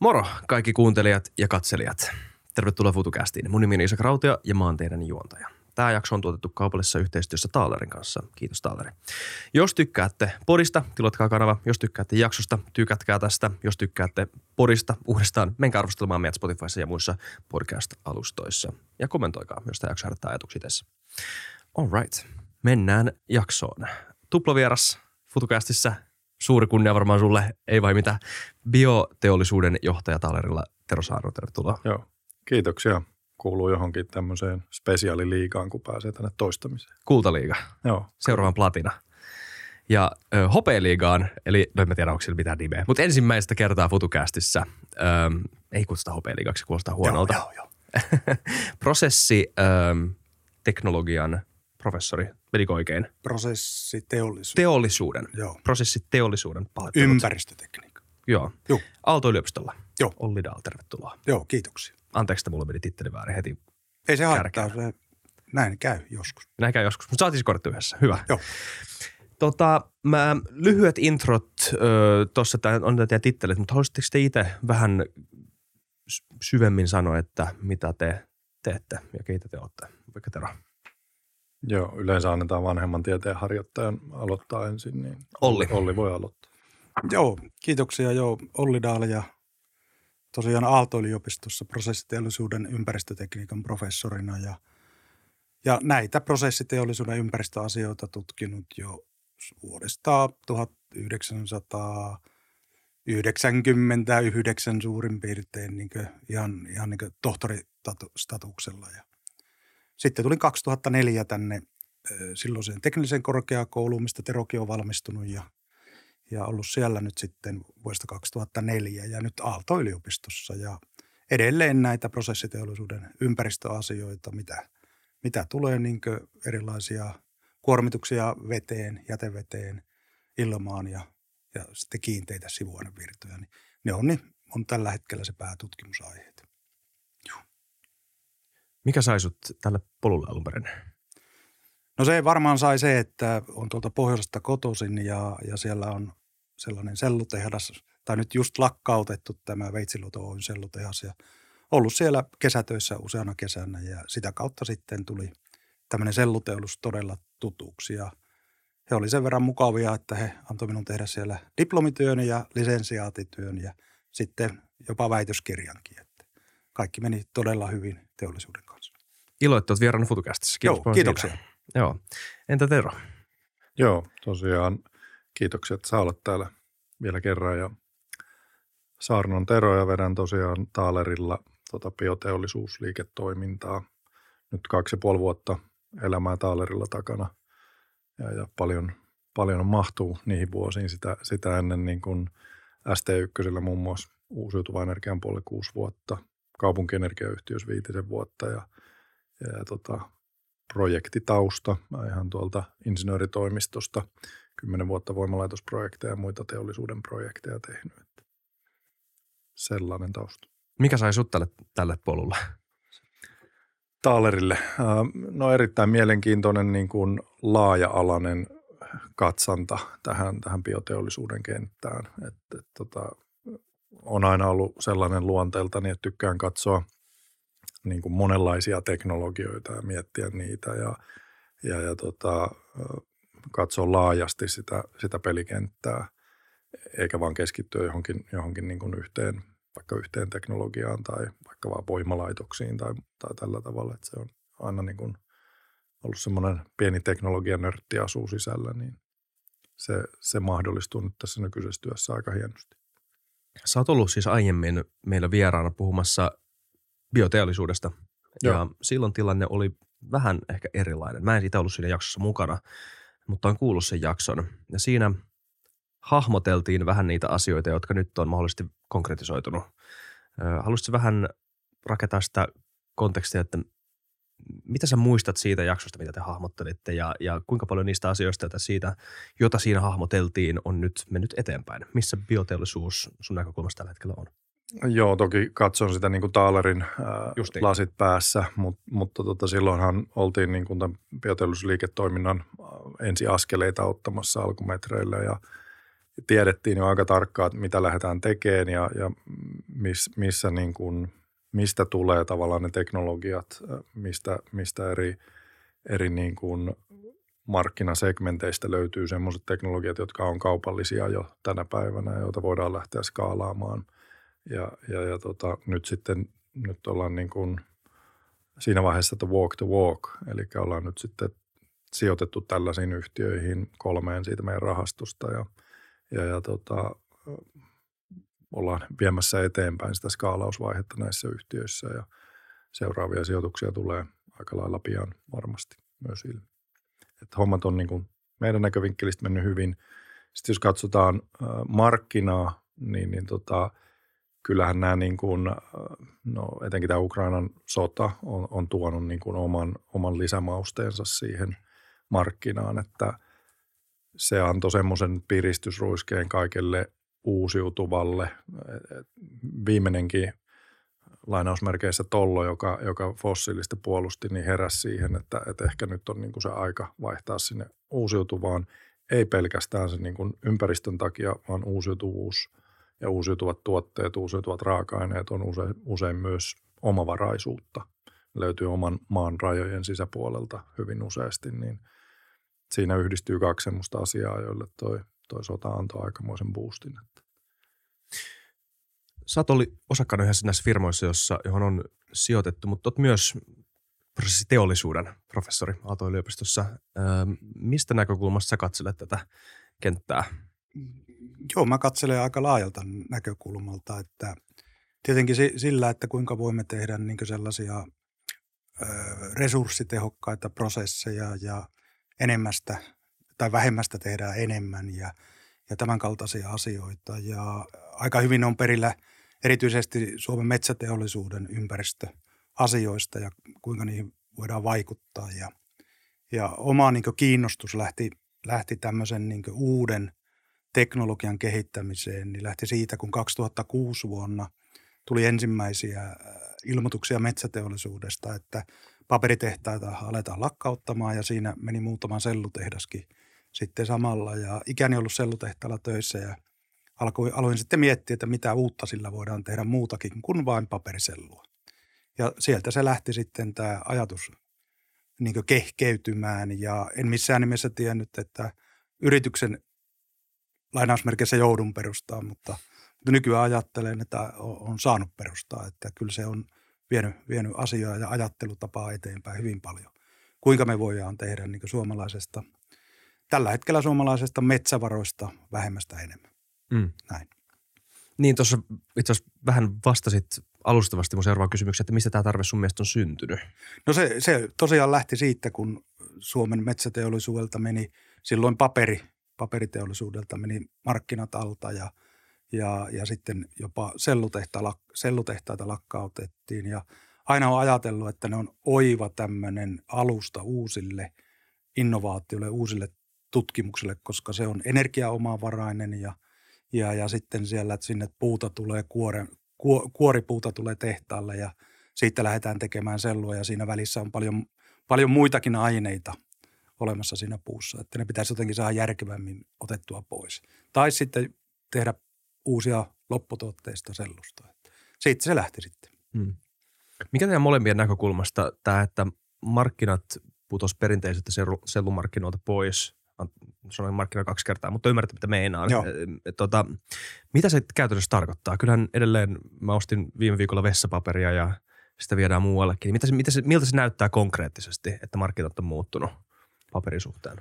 Moro kaikki kuuntelijat ja katselijat. Tervetuloa FutuCastiin. Mun nimi on Isak Rautio ja mä oon teidän juontaja. Tämä jakso on tuotettu kaupallisessa yhteistyössä Taalerin kanssa. Kiitos Taaleri. Jos tykkäätte podista, tilatkaa kanava. Jos tykkäätte jaksosta, tykätkää tästä. Jos tykkäätte podista uudestaan, menkää arvostelemaan meidät Spotifyssa ja muissa podcast-alustoissa. Ja kommentoikaa, jos tämä jakso herättää ajatuksia tässä. All right. Mennään jaksoon. Tuplavieras FutuCastissa. Suuri kunnia varmaan sulle, ei vai mitä. Bioteollisuuden johtaja Taalerilla Tero Saaro, tervetuloa. Joo, kiitoksia. Kuuluu johonkin tämmöiseen spesiaaliliigaan, kun pääsee tänne toistamiseen. Kultaliiga. Joo. Seuraavan platina. Ja ö, hopealiigaan, eli no en mä tiedä, onko sillä mitään nimeä, mutta ensimmäistä kertaa FutuCastissa, ö, ei kutsuta hopealiigaksi, kuulostaa huonolta. Joo, joo, Prosessi ö, teknologian professori, vedikö oikein? prosessiteollisuus. Teollisuuden. Joo. Prosessiteollisuuden pahoittelut. Ympäristötekniikka. Joo. Joo. Aalto-yliopistolla. Joo. Olli Dahl, tervetuloa. Joo, kiitoksia. Anteeksi, että mulla meni titteli väärin heti. Ei se haittaa, se, näin käy joskus. Näin käy joskus, mutta saatiin se korjattu yhdessä. Hyvä. Joo. Tota, mä, lyhyet introt tuossa on teidän tittelit, mutta haluaisitteko te itse vähän sy- syvemmin sanoa, että mitä te teette ja keitä te olette? Vaikka Tero. Joo, yleensä annetaan vanhemman tieteen harjoittajan aloittaa ensin, niin Olli. Olli voi aloittaa. Joo, kiitoksia. Joo, Olli Dahl ja tosiaan Aalto-yliopistossa prosessiteollisuuden ympäristötekniikan professorina ja, ja näitä prosessiteollisuuden ympäristöasioita tutkinut jo vuodesta 1999 suurin piirtein niin ihan, ihan niin tohtoristatuksella. Ja sitten tulin 2004 tänne ö, silloiseen tekniseen korkeakouluun, mistä Terokin on valmistunut ja ja ollut siellä nyt sitten vuodesta 2004 ja nyt Aalto-yliopistossa ja edelleen näitä prosessiteollisuuden ympäristöasioita, mitä, mitä tulee niin erilaisia kuormituksia veteen, jäteveteen, ilmaan ja, ja sitten kiinteitä sivuainevirtoja, niin ne on, niin on tällä hetkellä se päätutkimusaiheet. Mikä sai sut tälle polulle alun perin? No se varmaan sai se, että on tuolta pohjoisesta kotoisin ja, ja siellä on sellainen sellutehdas, tai nyt just lakkautettu tämä Veitsiluoto Oyn sellutehas ja ollut siellä kesätöissä useana kesänä ja sitä kautta sitten tuli tämmöinen selluteollisuus todella tutuksi ja he oli sen verran mukavia, että he antoi minun tehdä siellä diplomityön ja lisensiaatityön ja sitten jopa väitöskirjankin, että kaikki meni todella hyvin teollisuuden. Ilo, että olet vieraana FutuCastissa. Kiitos Joo, kiitoksia. siitä. Joo. Entä Tero? Joo, tosiaan kiitoksia, että saa olla täällä vielä kerran. Ja Saarnon Tero ja vedän tosiaan Taalerilla tota bioteollisuusliiketoimintaa. Nyt kaksi ja puoli vuotta elämää Taalerilla takana ja, ja paljon, paljon mahtuu niihin vuosiin sitä, sitä ennen niin kuin ST1 muun muassa uusiutuvan energian puolelle kuusi vuotta, kaupunkienergiayhtiössä viitisen vuotta ja, ja, tota, projektitausta ihan tuolta insinööritoimistosta kymmenen vuotta voimalaitosprojekteja ja muita teollisuuden projekteja tehnyt. Että sellainen tausta. Mikä sai sut tälle, tälle polulle? Taalerille. No erittäin mielenkiintoinen niin kuin laaja-alainen katsanta tähän, tähän bioteollisuuden kenttään. Et, et, tota, on aina ollut sellainen luonteeltani, että tykkään katsoa niin kuin monenlaisia teknologioita ja miettiä niitä ja, ja, ja tota, katsoa laajasti sitä, sitä pelikenttää, eikä vaan keskittyä johonkin, johonkin niin kuin yhteen, vaikka yhteen teknologiaan tai vaikka vaan voimalaitoksiin tai, tai tällä tavalla, että se on aina niin kuin ollut semmoinen pieni teknologian nörtti asuu sisällä, niin se, se mahdollistuu nyt tässä nykyisessä työssä aika hienosti. Sä oot ollut siis aiemmin meillä vieraana puhumassa bioteollisuudesta. Joo. Ja silloin tilanne oli vähän ehkä erilainen. Mä en siitä ollut siinä jaksossa mukana, mutta on kuullut sen jakson. Ja siinä hahmoteltiin vähän niitä asioita, jotka nyt on mahdollisesti konkretisoitunut. Haluaisitko vähän rakentaa sitä kontekstia, että mitä sä muistat siitä jaksosta, mitä te hahmottelitte ja, ja kuinka paljon niistä asioista, joita, siitä, jota siinä hahmoteltiin, on nyt mennyt eteenpäin? Missä bioteollisuus sun näkökulmasta tällä hetkellä on? Joo, toki katson sitä niin kuin Taalerin ää, Justiin. lasit päässä, mutta, mutta tota, silloinhan oltiin niin kuin tämän bioteollisuusliiketoiminnan ensiaskeleita ottamassa alkumetreillä ja, tiedettiin jo aika tarkkaan, että mitä lähdetään tekemään ja, ja miss, missä niin kuin, mistä tulee tavallaan ne teknologiat, mistä, mistä eri, eri niin kuin markkinasegmenteistä löytyy sellaiset teknologiat, jotka on kaupallisia jo tänä päivänä, joita voidaan lähteä skaalaamaan. Ja, ja, ja tota, nyt sitten nyt ollaan niin kuin siinä vaiheessa, että walk the walk, eli ollaan nyt sitten sijoitettu tällaisiin yhtiöihin kolmeen siitä meidän rahastusta ja, ja, ja tota, ollaan viemässä eteenpäin sitä skaalausvaihetta näissä yhtiöissä ja seuraavia sijoituksia tulee aika lailla pian varmasti myös ilmi. Että hommat on niin kuin meidän näkövinkkelistä mennyt hyvin. Sitten jos katsotaan markkinaa, niin, niin tota, kyllähän nämä niin kuin, no etenkin tämä Ukrainan sota on, on tuonut niin kuin oman, oman lisämausteensa siihen markkinaan, että se antoi semmoisen piristysruiskeen kaikelle uusiutuvalle. Viimeinenkin lainausmerkeissä tollo, joka, joka fossiilista puolusti, niin heräsi siihen, että, että ehkä nyt on niin kuin se aika vaihtaa sinne uusiutuvaan. Ei pelkästään se niin kuin ympäristön takia, vaan uusiutuvuus ja uusiutuvat tuotteet, uusiutuvat raaka-aineet on usein, usein myös omavaraisuutta. Löytyy oman maan rajojen sisäpuolelta hyvin useasti, niin siinä yhdistyy kaksi sellaista asiaa, joille toi, toi sota antoi aikamoisen boostin. Sä oli osakkaana yhdessä näissä firmoissa, jossa, johon on sijoitettu, mutta olet myös prosessiteollisuuden professori Aalto-yliopistossa. Öö, mistä näkökulmasta sä katselet tätä kenttää? Joo, mä katselen aika laajalta näkökulmalta, että tietenkin sillä, että kuinka voimme tehdä niin sellaisia ö, resurssitehokkaita prosesseja ja enemmästä tai vähemmästä tehdään enemmän ja, ja tämän kaltaisia asioita. Ja aika hyvin on perillä – erityisesti Suomen metsäteollisuuden ympäristöasioista ja kuinka niihin voidaan vaikuttaa. Ja, ja oma niin kiinnostus lähti, lähti tämmöisen niin uuden teknologian kehittämiseen, niin lähti siitä, kun 2006 vuonna tuli ensimmäisiä äh, ilmoituksia metsäteollisuudesta, että paperitehtaita aletaan lakkauttamaan ja siinä meni muutama sellutehdaskin sitten samalla. Ja ikäni ollut sellutehtaalla töissä ja alkoin, aloin sitten miettiä, että mitä uutta sillä voidaan tehdä muutakin kuin vain paperisellua. Ja sieltä se lähti sitten tämä ajatus niin kehkeytymään ja en missään nimessä tiennyt, että yrityksen lainausmerkeissä joudun perustaa, mutta, mutta nykyään ajattelen, että on saanut perustaa, että kyllä se on vienyt, vienyt asiaa ja ajattelutapaa eteenpäin hyvin paljon. Kuinka me voidaan tehdä niin suomalaisesta, tällä hetkellä suomalaisesta metsävaroista vähemmästä enemmän. Mm. Näin. Niin tuossa itse asiassa vähän vastasit alustavasti mun seuraavaan kysymykseen, että mistä tämä tarve sun mielestä on syntynyt? No se, se tosiaan lähti siitä, kun Suomen metsäteollisuudelta meni silloin paperi, paperiteollisuudelta meni markkinat alta ja, ja, ja sitten jopa sellutehtaita, sellutehtaita lakkautettiin. Ja aina on ajatellut, että ne on oiva tämmöinen alusta uusille innovaatioille, uusille tutkimuksille, koska se on energiaomavarainen ja – ja, ja sitten siellä, että sinne puuta tulee, kuore, kuoripuuta tulee tehtaalle ja siitä lähdetään tekemään sellua ja siinä välissä on paljon, paljon muitakin aineita olemassa siinä puussa, että ne pitäisi jotenkin saada järkevämmin otettua pois. Tai sitten tehdä uusia lopputuotteista sellusta. Siitä se lähti sitten. Hmm. Mikä teidän molempien näkökulmasta tämä, että markkinat putos perinteiseltä sellumarkkinoilta pois sanoin markkina kaksi kertaa, mutta ymmärrät, mitä meinaan. Tota, mitä se käytännössä tarkoittaa? Kyllähän edelleen mä ostin viime viikolla vessapaperia ja sitä viedään muuallekin. Mitä se, mitä se, miltä se näyttää konkreettisesti, että markkinat on muuttunut paperin suhteen?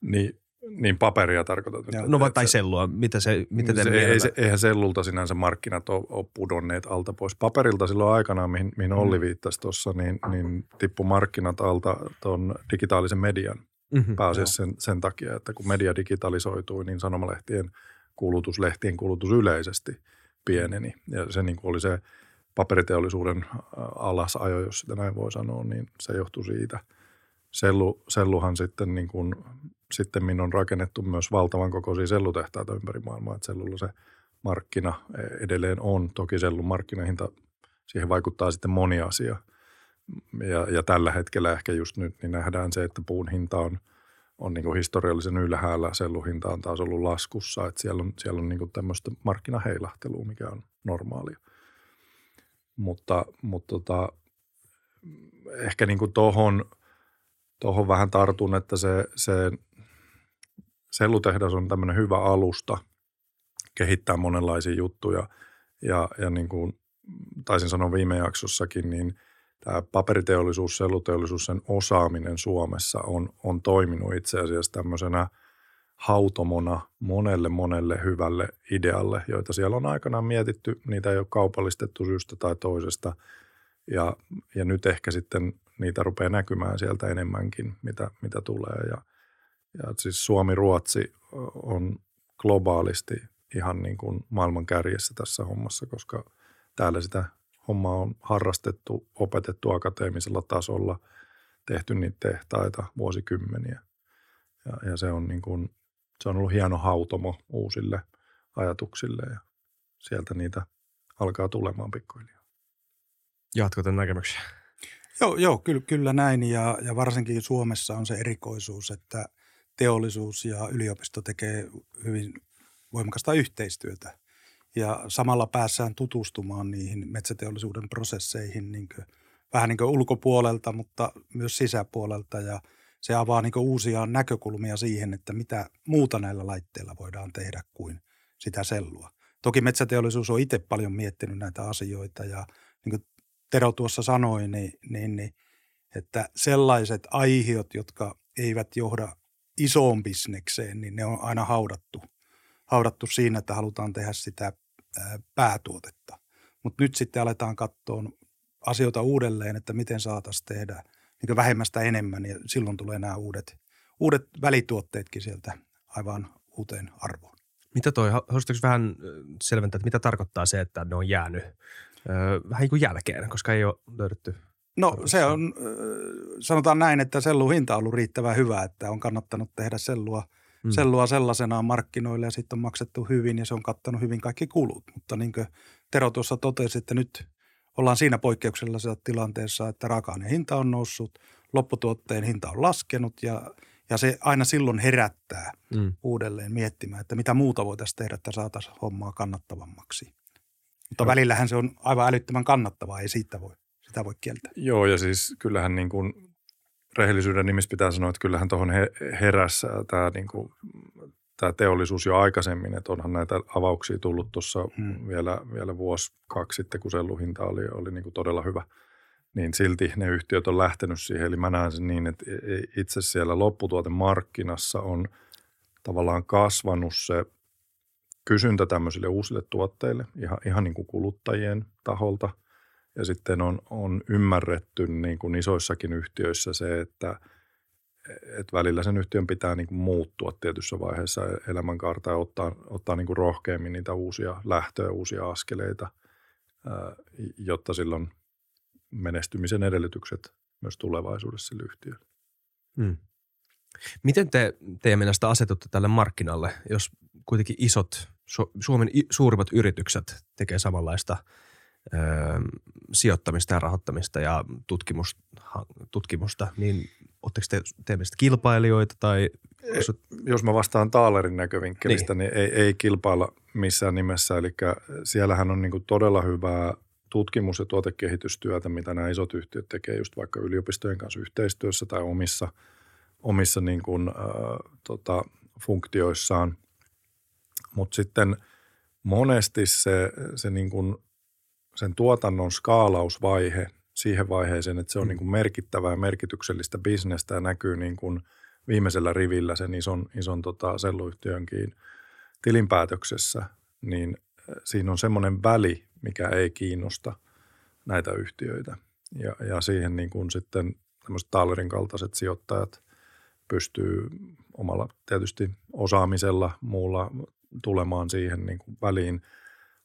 Niin, niin paperia tarkoitat. No vai tai sellua, mitä se, mitä se, ei, se, Eihän sellulta sinänsä markkinat ole, ole pudonneet alta pois. Paperilta silloin aikanaan, mihin, mihin Olli mm. viittasi tuossa, niin, niin tippu markkinat alta tuon digitaalisen median – mm-hmm, pääasiassa sen, sen takia, että kun media digitalisoitui, niin sanomalehtien kulutus, lehtien kulutus yleisesti pieneni. Ja se niin kuin oli se paperiteollisuuden alasajo, jos sitä näin voi sanoa, niin se johtui siitä. Sellu, selluhan sitten, niin kuin, sitten on rakennettu myös valtavan kokoisia sellutehtaita ympäri maailmaa, että sellulla se markkina edelleen on. Toki sellun markkinahinta, siihen vaikuttaa sitten moni asia – ja, ja tällä hetkellä ehkä just nyt niin nähdään se, että puun hinta on, on niin kuin historiallisen ylhäällä, selluhinta on taas ollut laskussa, että siellä on, siellä on niin kuin tämmöistä markkinaheilahtelua, mikä on normaalia. Mutta, mutta tota, ehkä niin kuin tohon, tohon vähän tartun, että se, se sellutehdas on tämmöinen hyvä alusta kehittää monenlaisia juttuja ja, ja niin kuin taisin sanoa viime jaksossakin, niin tämä paperiteollisuus, selluteollisuus, sen osaaminen Suomessa on, on toiminut itse asiassa tämmöisenä hautomona monelle monelle hyvälle idealle, joita siellä on aikanaan mietitty. Niitä ei ole kaupallistettu syystä tai toisesta. Ja, ja nyt ehkä sitten niitä rupeaa näkymään sieltä enemmänkin, mitä, mitä tulee. Ja, ja siis Suomi-Ruotsi on globaalisti ihan niin kuin maailman kärjessä tässä hommassa, koska täällä sitä hommaa on harrastettu, opetettu akateemisella tasolla, tehty niitä tehtaita vuosikymmeniä. Ja, ja se, on niin kuin, se on ollut hieno hautomo uusille ajatuksille ja sieltä niitä alkaa tulemaan pikkuhiljaa. Jatko tämän näkemyksen? Joo, joo kyllä, kyllä näin. Ja, ja varsinkin Suomessa on se erikoisuus, että teollisuus ja yliopisto tekee hyvin voimakasta yhteistyötä. Ja samalla päässään tutustumaan niihin metsäteollisuuden prosesseihin niin kuin, vähän niin kuin ulkopuolelta, mutta myös sisäpuolelta. Ja se avaa niin uusia näkökulmia siihen, että mitä muuta näillä laitteilla voidaan tehdä kuin sitä sellua. Toki metsäteollisuus on itse paljon miettinyt näitä asioita ja niin kuin Tero tuossa sanoi, niin, niin, niin että sellaiset aihiot, jotka eivät johda isoon bisnekseen, niin ne on aina haudattu, haudattu siinä, että halutaan tehdä sitä päätuotetta. Mutta nyt sitten aletaan katsoa asioita uudelleen, että miten saataisiin tehdä niin vähemmästä enemmän ja silloin tulee nämä uudet, uudet välituotteetkin sieltä aivan uuteen arvoon. Mitä toi, haluaisitko vähän selventää, että mitä tarkoittaa se, että ne on jäänyt vähän niin kuin jälkeen, koska ei ole löydetty No se on, sanotaan näin, että sellun hinta on ollut riittävän hyvä, että on kannattanut tehdä sellua, mm. sellua sellaisenaan markkinoille ja sitten on maksettu hyvin ja se on kattanut hyvin kaikki kulut. Mutta niin kuin Tero tuossa totesi, että nyt ollaan siinä poikkeuksellisessa tilanteessa, että raaka hinta on noussut, lopputuotteen hinta on laskenut ja, ja se aina silloin herättää mm. uudelleen miettimään, että mitä muuta voitaisiin tehdä, että saataisiin hommaa kannattavammaksi. Mutta välillähän se on aivan älyttömän kannattavaa, ei siitä voi sitä voi kieltää. Joo, ja siis kyllähän niin kuin rehellisyyden nimissä pitää sanoa, että kyllähän tuohon herässä tämä, niin kuin, tämä teollisuus jo aikaisemmin, että onhan näitä avauksia tullut tuossa hmm. vielä, vielä vuosi, kaksi sitten, kun selluhinta oli, oli niin kuin todella hyvä niin silti ne yhtiöt on lähtenyt siihen. Eli mä näen sen niin, että itse siellä lopputuotemarkkinassa on tavallaan kasvanut se kysyntä tämmöisille uusille tuotteille ihan, ihan niin kuin kuluttajien taholta – ja sitten on, on ymmärretty niin kuin isoissakin yhtiöissä se, että, että välillä sen yhtiön pitää niin kuin muuttua tietyssä vaiheessa elämänkaarta ja ottaa, ottaa niin kuin rohkeammin niitä uusia lähtöjä, uusia askeleita, jotta silloin menestymisen edellytykset myös tulevaisuudessa sille yhtiölle. Hmm. Miten te teidän mielestä asetutte tälle markkinalle, jos kuitenkin isot, Suomen suurimmat yritykset tekee samanlaista – sijoittamista ja rahoittamista ja tutkimusta, tutkimusta niin oletteko te teemistä kilpailijoita tai? Jos mä vastaan Taalerin näkövinkkelistä, niin, niin ei, ei kilpailla missään nimessä. Eli siellähän on niin todella hyvää tutkimus- ja tuotekehitystyötä, mitä nämä isot yhtiöt tekee just vaikka yliopistojen kanssa yhteistyössä tai omissa, omissa niin kuin, äh, tota, funktioissaan. Mutta sitten monesti se, se niin kuin sen tuotannon skaalausvaihe siihen vaiheeseen, että se on mm. niin kuin merkittävää ja merkityksellistä bisnestä ja näkyy niin kuin viimeisellä rivillä sen ison, ison tota selluyhtiönkin tilinpäätöksessä, niin äh, siinä on semmoinen väli, mikä ei kiinnosta näitä yhtiöitä. Ja, ja siihen niin kuin sitten tämmöiset Taalerin kaltaiset sijoittajat pystyy omalla tietysti osaamisella muulla tulemaan siihen niin kuin väliin –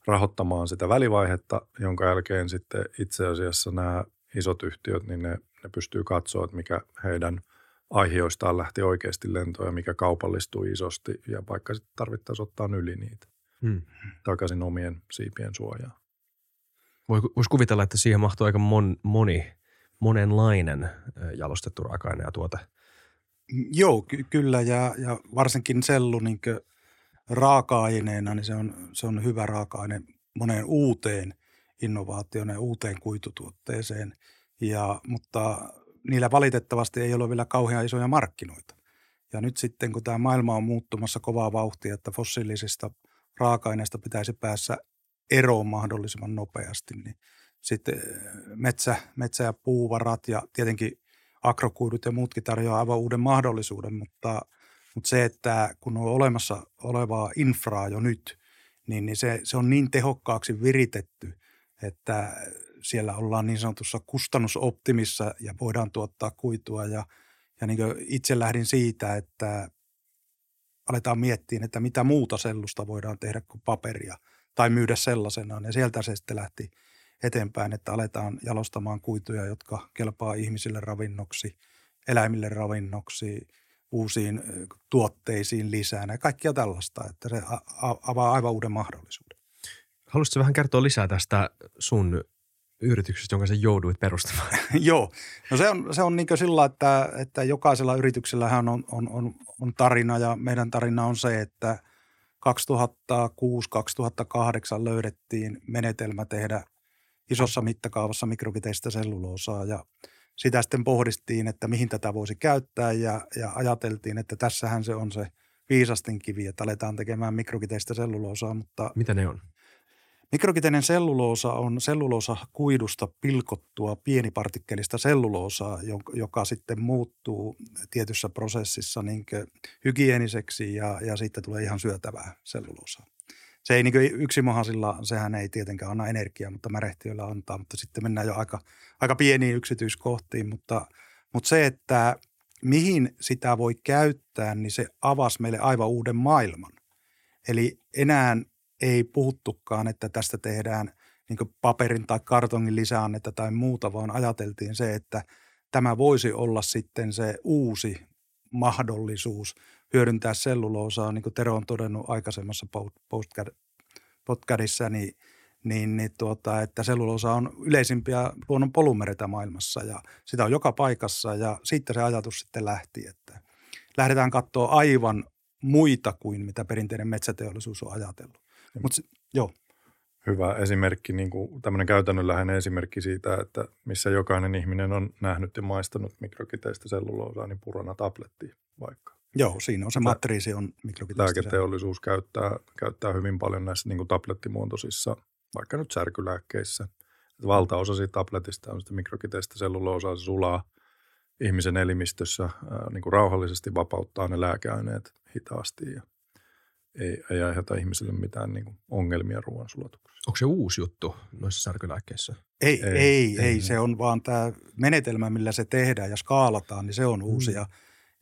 rahoittamaan sitä välivaihetta, jonka jälkeen sitten itse asiassa nämä isot yhtiöt, niin ne, ne pystyy katsoa, että mikä heidän aiheoistaan lähti oikeasti lentoon ja mikä kaupallistui isosti ja vaikka sitten tarvittaisiin ottaa yli niitä hmm. takaisin omien siipien suojaan. Voisi kuvitella, että siihen mahtuu aika mon, moni, monenlainen jalostettu raaka-aine ja tuote, Joo, ky- kyllä ja, ja varsinkin sellu niin raaka-aineena, niin se on, se on hyvä raaka-aine moneen uuteen innovaatioon ja uuteen kuitutuotteeseen. Ja, mutta niillä valitettavasti ei ole vielä kauhean isoja markkinoita. Ja nyt sitten, kun tämä maailma on muuttumassa kovaa vauhtia, että fossiilisista raaka-aineista pitäisi päässä eroon mahdollisimman nopeasti, niin sitten metsä, metsä- ja puuvarat ja tietenkin agrokuidut ja muutkin tarjoaa aivan uuden mahdollisuuden, mutta, mutta se, että kun on olemassa olevaa infraa jo nyt, niin, niin se, se on niin tehokkaaksi viritetty, että siellä ollaan niin sanotussa kustannusoptimissa ja voidaan tuottaa kuitua. Ja, ja niin itse lähdin siitä, että aletaan miettiä, että mitä muuta sellusta voidaan tehdä kuin paperia tai myydä sellaisenaan. Ja sieltä se sitten lähti eteenpäin, että aletaan jalostamaan kuituja, jotka kelpaa ihmisille ravinnoksi, eläimille ravinnoksi, uusiin tuotteisiin lisää ja kaikkia tällaista, että se avaa aivan uuden mahdollisuuden. Haluaisitko vähän kertoa lisää tästä sun yrityksestä, jonka sä jouduit perustamaan? Joo, no se on, se on niin sillä, että, että jokaisella yrityksellähän on, on, on, on tarina ja meidän tarina on se, että 2006-2008 löydettiin menetelmä tehdä isossa mittakaavassa mikrokiteistä selluloosaa ja sitä sitten pohdistiin, että mihin tätä voisi käyttää ja, ja ajateltiin, että tässähän se on se viisastin kivi, että aletaan tekemään mikrokiteistä selluloosaa. Mutta Mitä ne on? Mikrokiteinen selluloosa on selluloosa kuidusta pilkottua pienipartikkelista selluloosaa, joka sitten muuttuu tietyssä prosessissa niin hygieniseksi ja, ja sitten tulee ihan syötävää selluloosaa. Se ei niin yksimahasilla, sehän ei tietenkään anna energiaa, mutta märehtiöillä antaa, mutta sitten mennään jo aika, aika pieniin yksityiskohtiin, mutta, mutta se, että mihin sitä voi käyttää, niin se avasi meille aivan uuden maailman. Eli enää ei puhuttukaan, että tästä tehdään niin paperin tai kartongin lisäannetta tai muuta, vaan ajateltiin se, että tämä voisi olla sitten se uusi mahdollisuus hyödyntää selluloosaa, niin kuin Tero on todennut aikaisemmassa podcastissa, niin, niin, niin tuota, että selluloosa on yleisimpiä luonnon polymereitä maailmassa ja sitä on joka paikassa ja siitä se ajatus sitten lähti, että lähdetään katsoa aivan muita kuin mitä perinteinen metsäteollisuus on ajatellut. Mut, joo. Hyvä esimerkki, niin kuin tämmöinen käytännönläheinen esimerkki siitä, että missä jokainen ihminen on nähnyt ja maistanut mikrokiteistä selluloosaa, niin purana tabletti vaikka. Joo, siinä on se matriisi on mikrokiteistä. Lääketeollisuus käyttää, käyttää hyvin paljon näissä niin kuin tablettimuotoisissa, vaikka nyt särkylääkkeissä. Valtaosa siitä tabletista on sitä mikrokiteistä selluloosaa, se sulaa ihmisen elimistössä ää, niin kuin rauhallisesti vapauttaa ne lääkeaineet hitaasti ja ei, ei aiheuta ihmisille mitään niin kuin ongelmia ruoansulatuksessa. Onko se uusi juttu noissa särkylääkkeissä? Ei, ei, ei, ei, se on vaan tämä menetelmä, millä se tehdään ja skaalataan, niin se on uusi. Mm. Ja,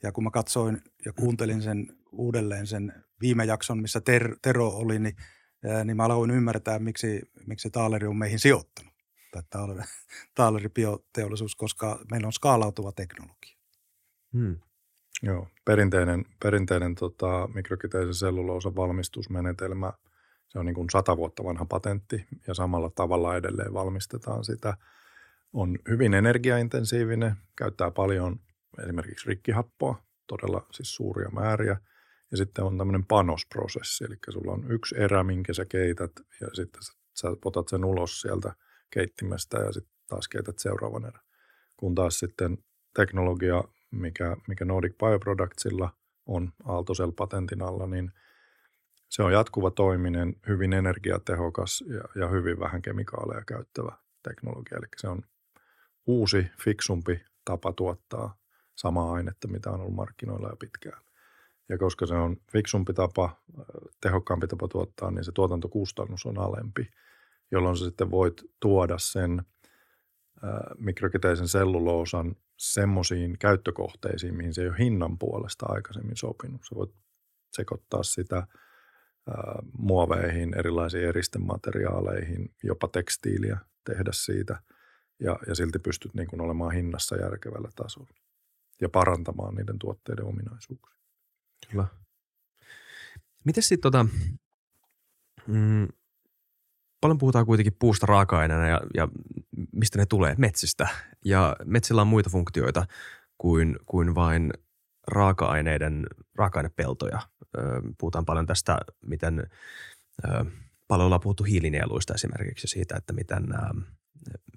ja kun mä katsoin ja kuuntelin sen uudelleen sen viime jakson, missä ter, Tero oli, niin, ää, niin mä aloin ymmärtää, miksi, miksi Taaleri on meihin sijoittanut. Tai Taaleri, Taaleri bioteollisuus, koska meillä on skaalautuva teknologia. Hmm. Joo, perinteinen, perinteinen tota, mikrokiteisen selluloosan valmistusmenetelmä, se on niin kuin sata vuotta vanha patentti ja samalla tavalla edelleen valmistetaan sitä. On hyvin energiaintensiivinen, käyttää paljon esimerkiksi rikkihappoa, todella siis suuria määriä. Ja sitten on tämmöinen panosprosessi, eli sulla on yksi erä, minkä sä keität ja sitten sä potat sen ulos sieltä keittimestä ja sitten taas keität seuraavan erän. Kun taas sitten teknologia mikä, mikä Nordic Bioproductsilla on Aaltosel-patentin alla, niin se on jatkuva toiminen, hyvin energiatehokas ja, ja hyvin vähän kemikaaleja käyttävä teknologia. Eli se on uusi, fiksumpi tapa tuottaa samaa ainetta, mitä on ollut markkinoilla jo pitkään. Ja koska se on fiksumpi tapa, tehokkaampi tapa tuottaa, niin se tuotantokustannus on alempi, jolloin sä sitten voit tuoda sen mikrokiteisen selluloosan semmoisiin käyttökohteisiin, mihin se ei ole hinnan puolesta aikaisemmin sopinut. Sä voit sekoittaa sitä muoveihin, erilaisiin eristemateriaaleihin, jopa tekstiiliä tehdä siitä ja, ja silti pystyt niin kuin olemaan hinnassa järkevällä tasolla ja parantamaan niiden tuotteiden ominaisuuksia. Kyllä. Miten sitten tota, mm, paljon puhutaan kuitenkin puusta raaka-aineena ja, ja mistä ne tulee, metsistä. Ja metsillä on muita funktioita kuin, kuin vain raaka-aineiden, raaka-ainepeltoja. Puhutaan paljon tästä, miten paljon ollaan puhuttu hiilinieluista esimerkiksi siitä, että miten,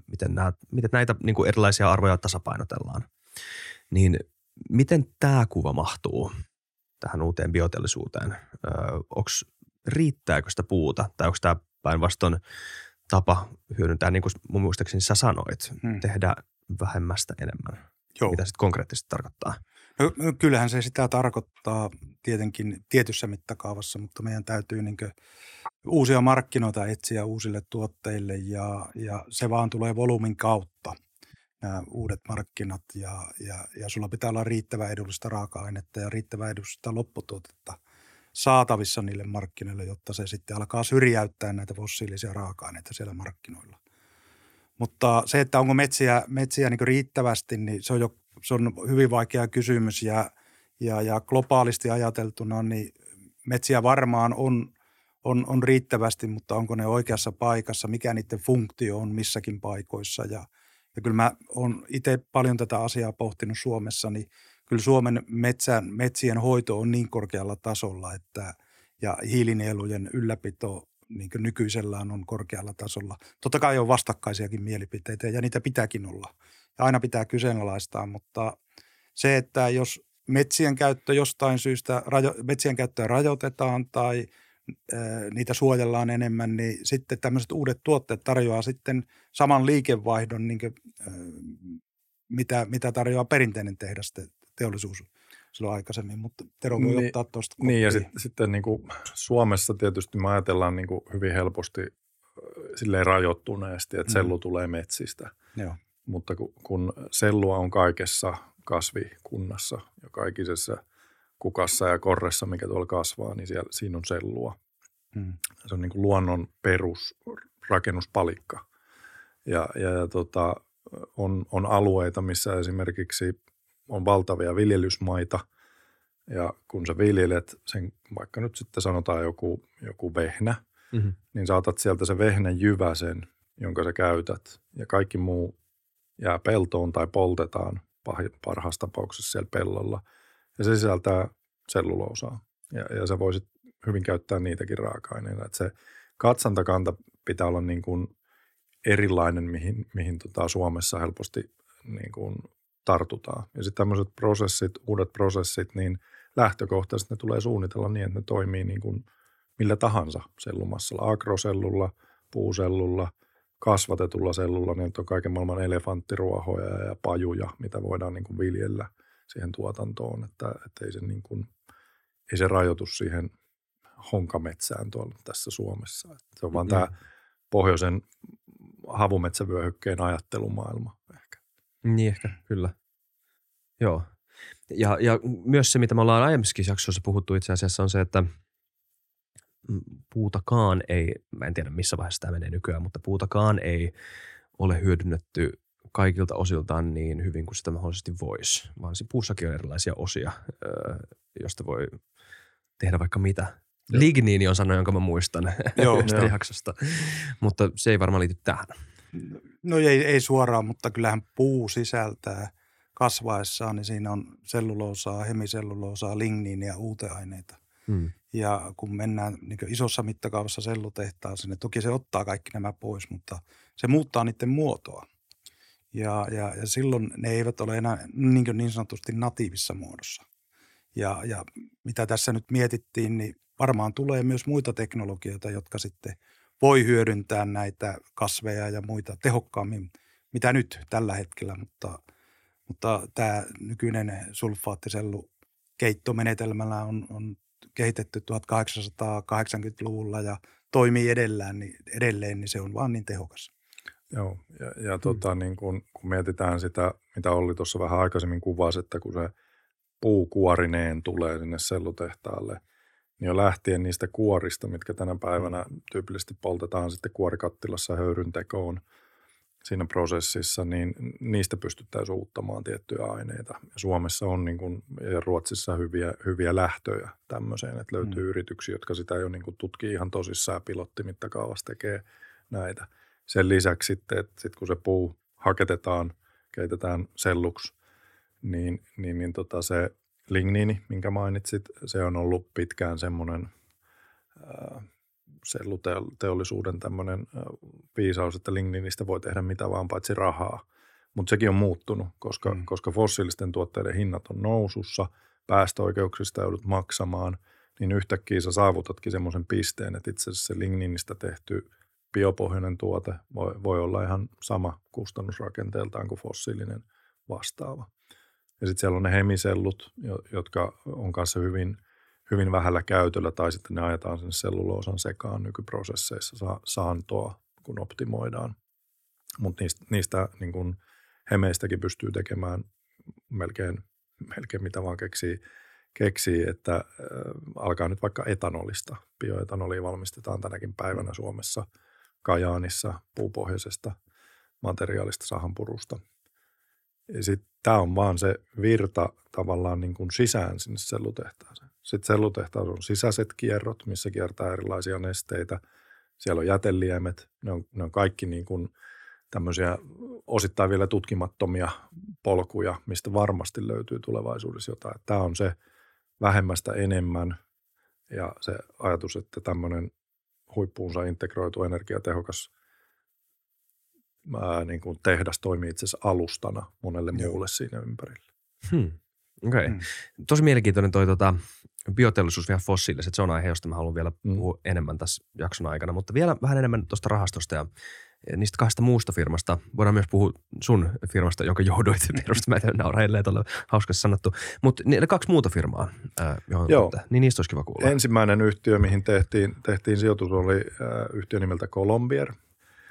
miten, nämä, miten näitä niin erilaisia arvoja tasapainotellaan. Niin miten tämä kuva mahtuu tähän uuteen bioteollisuuteen? Onks, riittääkö sitä puuta tai onko tämä päinvastoin tapa hyödyntää, niin kuin mun muistaakseni sä sanoit, hmm. tehdä vähemmästä enemmän? Joo. Mitä sitten konkreettisesti tarkoittaa? No, no, kyllähän se sitä tarkoittaa tietenkin tietyssä mittakaavassa, mutta meidän täytyy niin uusia markkinoita etsiä uusille tuotteille ja, ja se vaan tulee volyymin kautta nämä uudet markkinat ja, ja, ja sulla pitää olla riittävä edullista raaka-ainetta ja riittävä edullista lopputuotetta saatavissa niille markkinoille, jotta se sitten alkaa syrjäyttää näitä fossiilisia raaka-aineita siellä markkinoilla. Mutta se, että onko metsiä, metsiä niin riittävästi, niin se on jo se on hyvin vaikea kysymys ja, ja, ja globaalisti ajateltuna niin metsiä varmaan on, on, on riittävästi, mutta onko ne oikeassa paikassa, mikä niiden funktio on missäkin paikoissa ja, ja kyllä mä oon itse paljon tätä asiaa pohtinut Suomessa, niin kyllä Suomen metsän, metsien hoito on niin korkealla tasolla, että ja hiilinielujen ylläpito niin nykyisellään on korkealla tasolla. Totta kai on vastakkaisiakin mielipiteitä ja niitä pitääkin olla ja aina pitää kyseenalaistaa, mutta se, että jos metsien käyttö jostain syystä, metsien käyttöä rajoitetaan tai niitä suojellaan enemmän, niin sitten tämmöiset uudet tuotteet tarjoaa sitten saman liikevaihdon, niin kuin, mitä, mitä tarjoaa perinteinen tehdas teollisuus silloin aikaisemmin, mutta Tero voi niin, ottaa tuosta Niin ja sit, sitten niin kuin Suomessa tietysti me ajatellaan niin kuin hyvin helposti silleen rajoittuneesti, että sellu mm. tulee metsistä. Joo. Mutta kun, kun sellua on kaikessa kasvikunnassa ja kaikisessa kukassa ja korressa, mikä tuolla kasvaa, niin siellä, siinä on sellua. Mm. Se on niin kuin luonnon perusrakennuspalikka. Ja, ja, ja tota, on, on alueita, missä esimerkiksi on valtavia viljelysmaita, ja kun sä viljelet sen, vaikka nyt sitten sanotaan joku, joku vehnä, mm-hmm. niin saatat sieltä se vehnän jyväsen, jonka sä käytät, ja kaikki muu jää peltoon tai poltetaan parhaassa tapauksessa siellä pellolla. Ja se sisältää selluloosaa. Ja, ja sä voisit hyvin käyttää niitäkin raaka-aineina. Että se katsantakanta pitää olla niin kuin erilainen, mihin, mihin tota Suomessa helposti niin kuin tartutaan. Ja sitten tämmöiset prosessit, uudet prosessit, niin lähtökohtaisesti ne tulee suunnitella niin, että ne toimii niin kuin millä tahansa sellumassalla, agrosellulla, puusellulla, kasvatetulla sellulla, niin on kaiken maailman elefanttiruohoja ja pajuja, mitä voidaan niin kuin viljellä siihen tuotantoon, että, että ei, se niin kuin, ei se rajoitu siihen honkametsään tuolla tässä Suomessa. Että se on vaan mm. tämä pohjoisen havumetsävyöhykkeen ajattelumaailma ehkä. Niin ehkä, kyllä. Joo. Ja, ja myös se, mitä me ollaan aiemmissakin jaksoissa puhuttu itse asiassa, on se, että – puutakaan ei, mä en tiedä missä vaiheessa tämä menee nykyään, mutta puutakaan ei ole hyödynnetty kaikilta osiltaan niin hyvin kuin sitä mahdollisesti voisi, vaan se puussakin on erilaisia osia, josta voi tehdä vaikka mitä. Joo. Ligniini on sana, jonka mä muistan Joo, jo. jaksosta, mutta se ei varmaan liity tähän. No ei, ei suoraan, mutta kyllähän puu sisältää kasvaessaan, niin siinä on selluloosaa, hemiselluloosaa, ligniiniä, uuteaineita – Hmm. Ja kun mennään niin isossa mittakaavassa sellutehtaaseen, niin toki se ottaa kaikki nämä pois, mutta se muuttaa niiden muotoa. Ja, ja, ja silloin ne eivät ole enää niin, niin sanotusti natiivissa muodossa. Ja, ja mitä tässä nyt mietittiin, niin varmaan tulee myös muita teknologioita, jotka sitten voi hyödyntää näitä kasveja ja muita tehokkaammin, mitä nyt tällä hetkellä, mutta, mutta tämä nykyinen sulfaattisellu keittomenetelmällä on, on kehitetty 1880-luvulla ja toimii edelleen, niin, edelleen, niin se on vaan niin tehokas. Joo, ja, ja tota, mm. niin kun, kun mietitään sitä, mitä oli tuossa vähän aikaisemmin kuvasi, että kun se puu kuorineen tulee sinne sellutehtaalle, niin jo lähtien niistä kuorista, mitkä tänä päivänä mm. tyypillisesti poltetaan sitten kuorikattilassa höyryntekoon – siinä prosessissa, niin niistä pystyttäisiin uuttamaan tiettyjä aineita. Ja Suomessa on niin kuin, ja Ruotsissa hyviä, hyviä lähtöjä tämmöiseen, että löytyy mm. yrityksiä, jotka sitä jo niin kuin tutkii ihan tosissaan pilottimittakaavassa tekee näitä. Sen lisäksi sitten, että sit kun se puu haketetaan, keitetään selluksi, niin, niin, niin tota se ligniini, minkä mainitsit, se on ollut pitkään semmoinen selluteollisuuden tämmöinen viisaus, että ligniinistä voi tehdä mitä vaan paitsi rahaa. Mutta sekin on muuttunut, koska, mm. koska fossiilisten tuotteiden hinnat on nousussa, päästöoikeuksista joudut maksamaan, niin yhtäkkiä sä saavutatkin semmoisen pisteen, että itse asiassa se ligniinistä tehty biopohjainen tuote voi, voi olla ihan sama kustannusrakenteeltaan kuin fossiilinen vastaava. Ja sitten siellä on ne hemisellut, jotka on kanssa hyvin, hyvin vähällä käytöllä, tai sitten ne ajetaan sen selluloosan sekaan nykyprosesseissa saantoa, kun optimoidaan. Mutta niistä, niistä niin kun hemeistäkin pystyy tekemään melkein, melkein mitä vaan keksii, keksii, että äh, alkaa nyt vaikka etanolista. Bioetanolia valmistetaan tänäkin päivänä Suomessa Kajaanissa puupohjaisesta materiaalista sahanpurusta. Tämä on vaan se virta tavallaan niin kuin sisään sinne sellutehtaaseen. Sitten sellutehtaassa on sisäiset kierrot, missä kiertää erilaisia nesteitä. Siellä on jäteliemet. Ne on, ne on kaikki niin kuin tämmöisiä osittain vielä tutkimattomia polkuja, mistä varmasti löytyy tulevaisuudessa jotain. Tämä on se vähemmästä enemmän ja se ajatus, että tämmöinen huippuunsa integroitu energiatehokas ää, niin kuin tehdas toimii itse asiassa alustana monelle Joo. muulle siinä ympärillä. Hmm. Okei. Okay. Hmm. Tosi mielenkiintoinen toi tota, bioteollisuus vielä fossiiliset. Se on aihe, josta mä haluan vielä hmm. puhua enemmän tässä jakson aikana. Mutta vielä vähän enemmän tuosta rahastosta ja niistä kahdesta muusta firmasta. Voidaan myös puhua sun firmasta, jonka johdoit perustamaan. Mä nauraa edelleen tuolla hauskasti sanottu. Mutta ne kaksi muuta firmaa, johon Joo. Tuota, niin niistä olisi kiva kuulla. Ensimmäinen yhtiö, mihin tehtiin, tehtiin sijoitus, oli äh, yhtiö nimeltä Colombier –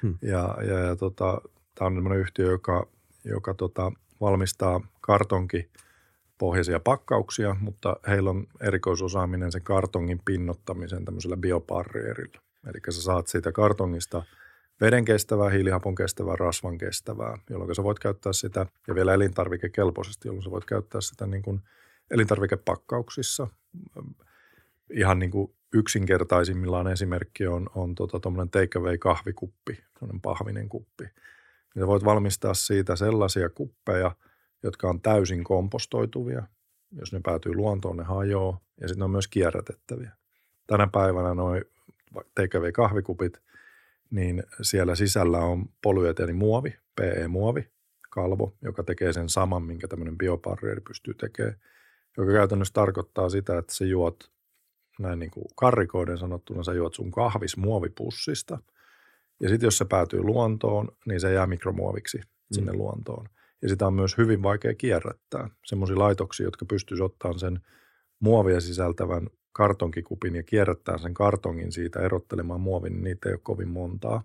Hmm. Ja, ja, ja tota, tämä on sellainen yhtiö, joka, joka tota, valmistaa kartonki pohjaisia pakkauksia, mutta heillä on erikoisosaaminen sen kartongin pinnottamisen tämmöisellä bioparrierilla. Eli sä saat siitä kartongista veden kestävää, hiilihapon kestävää, rasvan kestävää, jolloin sä voit käyttää sitä, ja vielä elintarvikekelpoisesti, jolloin sä voit käyttää sitä niin kuin elintarvikepakkauksissa ihan niin kuin yksinkertaisimmillaan esimerkki on, on tota, take away kahvikuppi, sellainen pahvinen kuppi. Ja voit valmistaa siitä sellaisia kuppeja, jotka on täysin kompostoituvia. Jos ne päätyy luontoon, ne hajoaa ja sitten ne on myös kierrätettäviä. Tänä päivänä noin take away kahvikupit, niin siellä sisällä on muovi, PE-muovi, kalvo, joka tekee sen saman, minkä tämmöinen bioparrieri pystyy tekemään, joka käytännössä tarkoittaa sitä, että se juot näin niin kuin karrikoiden sanottuna, sä juot sun kahvis muovipussista. Ja sitten jos se päätyy luontoon, niin se jää mikromuoviksi sinne mm. luontoon. Ja sitä on myös hyvin vaikea kierrättää. Semmoisia laitoksia, jotka pystyisivät ottamaan sen muovia sisältävän kartonkikupin ja kierrättää sen kartongin siitä erottelemaan muovin, niin niitä ei ole kovin montaa.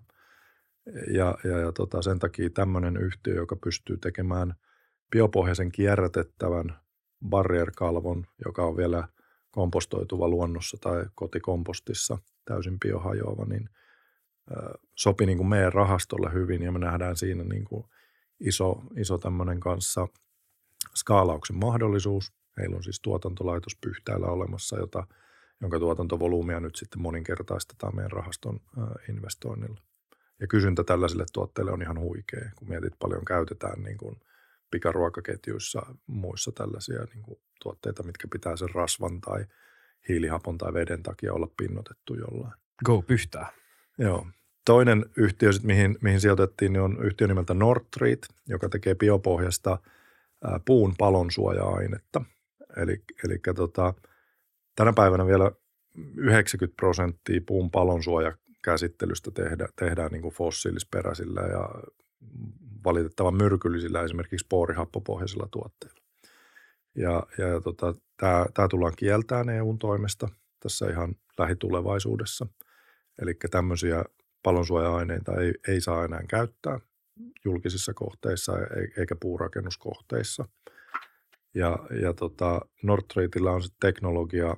Ja, ja, ja tota, sen takia tämmöinen yhtiö, joka pystyy tekemään biopohjaisen kierrätettävän barrierkalvon, joka on vielä kompostoituva luonnossa tai kotikompostissa täysin biohajoava, niin sopi niin kuin meidän rahastolle hyvin ja me nähdään siinä niin kuin iso, iso tämmöinen kanssa skaalauksen mahdollisuus. Heillä on siis tuotantolaitos Pyhtäällä olemassa, jota, jonka tuotantovolyymia nyt sitten moninkertaistetaan meidän rahaston investoinnilla. Ja kysyntä tällaisille tuotteille on ihan huikea, kun mietit paljon käytetään niin kuin – pikaruokaketjuissa muissa tällaisia niin kuin tuotteita, mitkä pitää sen rasvan tai hiilihapon tai veden takia olla pinnotettu jollain. Go pyhtää. Joo. Toinen yhtiö, sit, mihin, mihin sijoitettiin, niin on yhtiö nimeltä Nordtreat, joka tekee biopohjasta puun palonsuoja-ainetta. Eli, eli tota, tänä päivänä vielä 90 prosenttia puun palonsuojakäsittelystä tehdä, tehdään niin kuin fossiilisperäisillä ja valitettavan myrkyllisillä esimerkiksi poorihappopohjaisilla tuotteilla. Ja, ja tota, tämä tullaan kieltämään EUn toimesta tässä ihan lähitulevaisuudessa. Eli tämmöisiä palonsuoja-aineita ei, ei saa enää käyttää julkisissa kohteissa eikä puurakennuskohteissa. Ja, ja tota, Nordtreatilla on sitten teknologia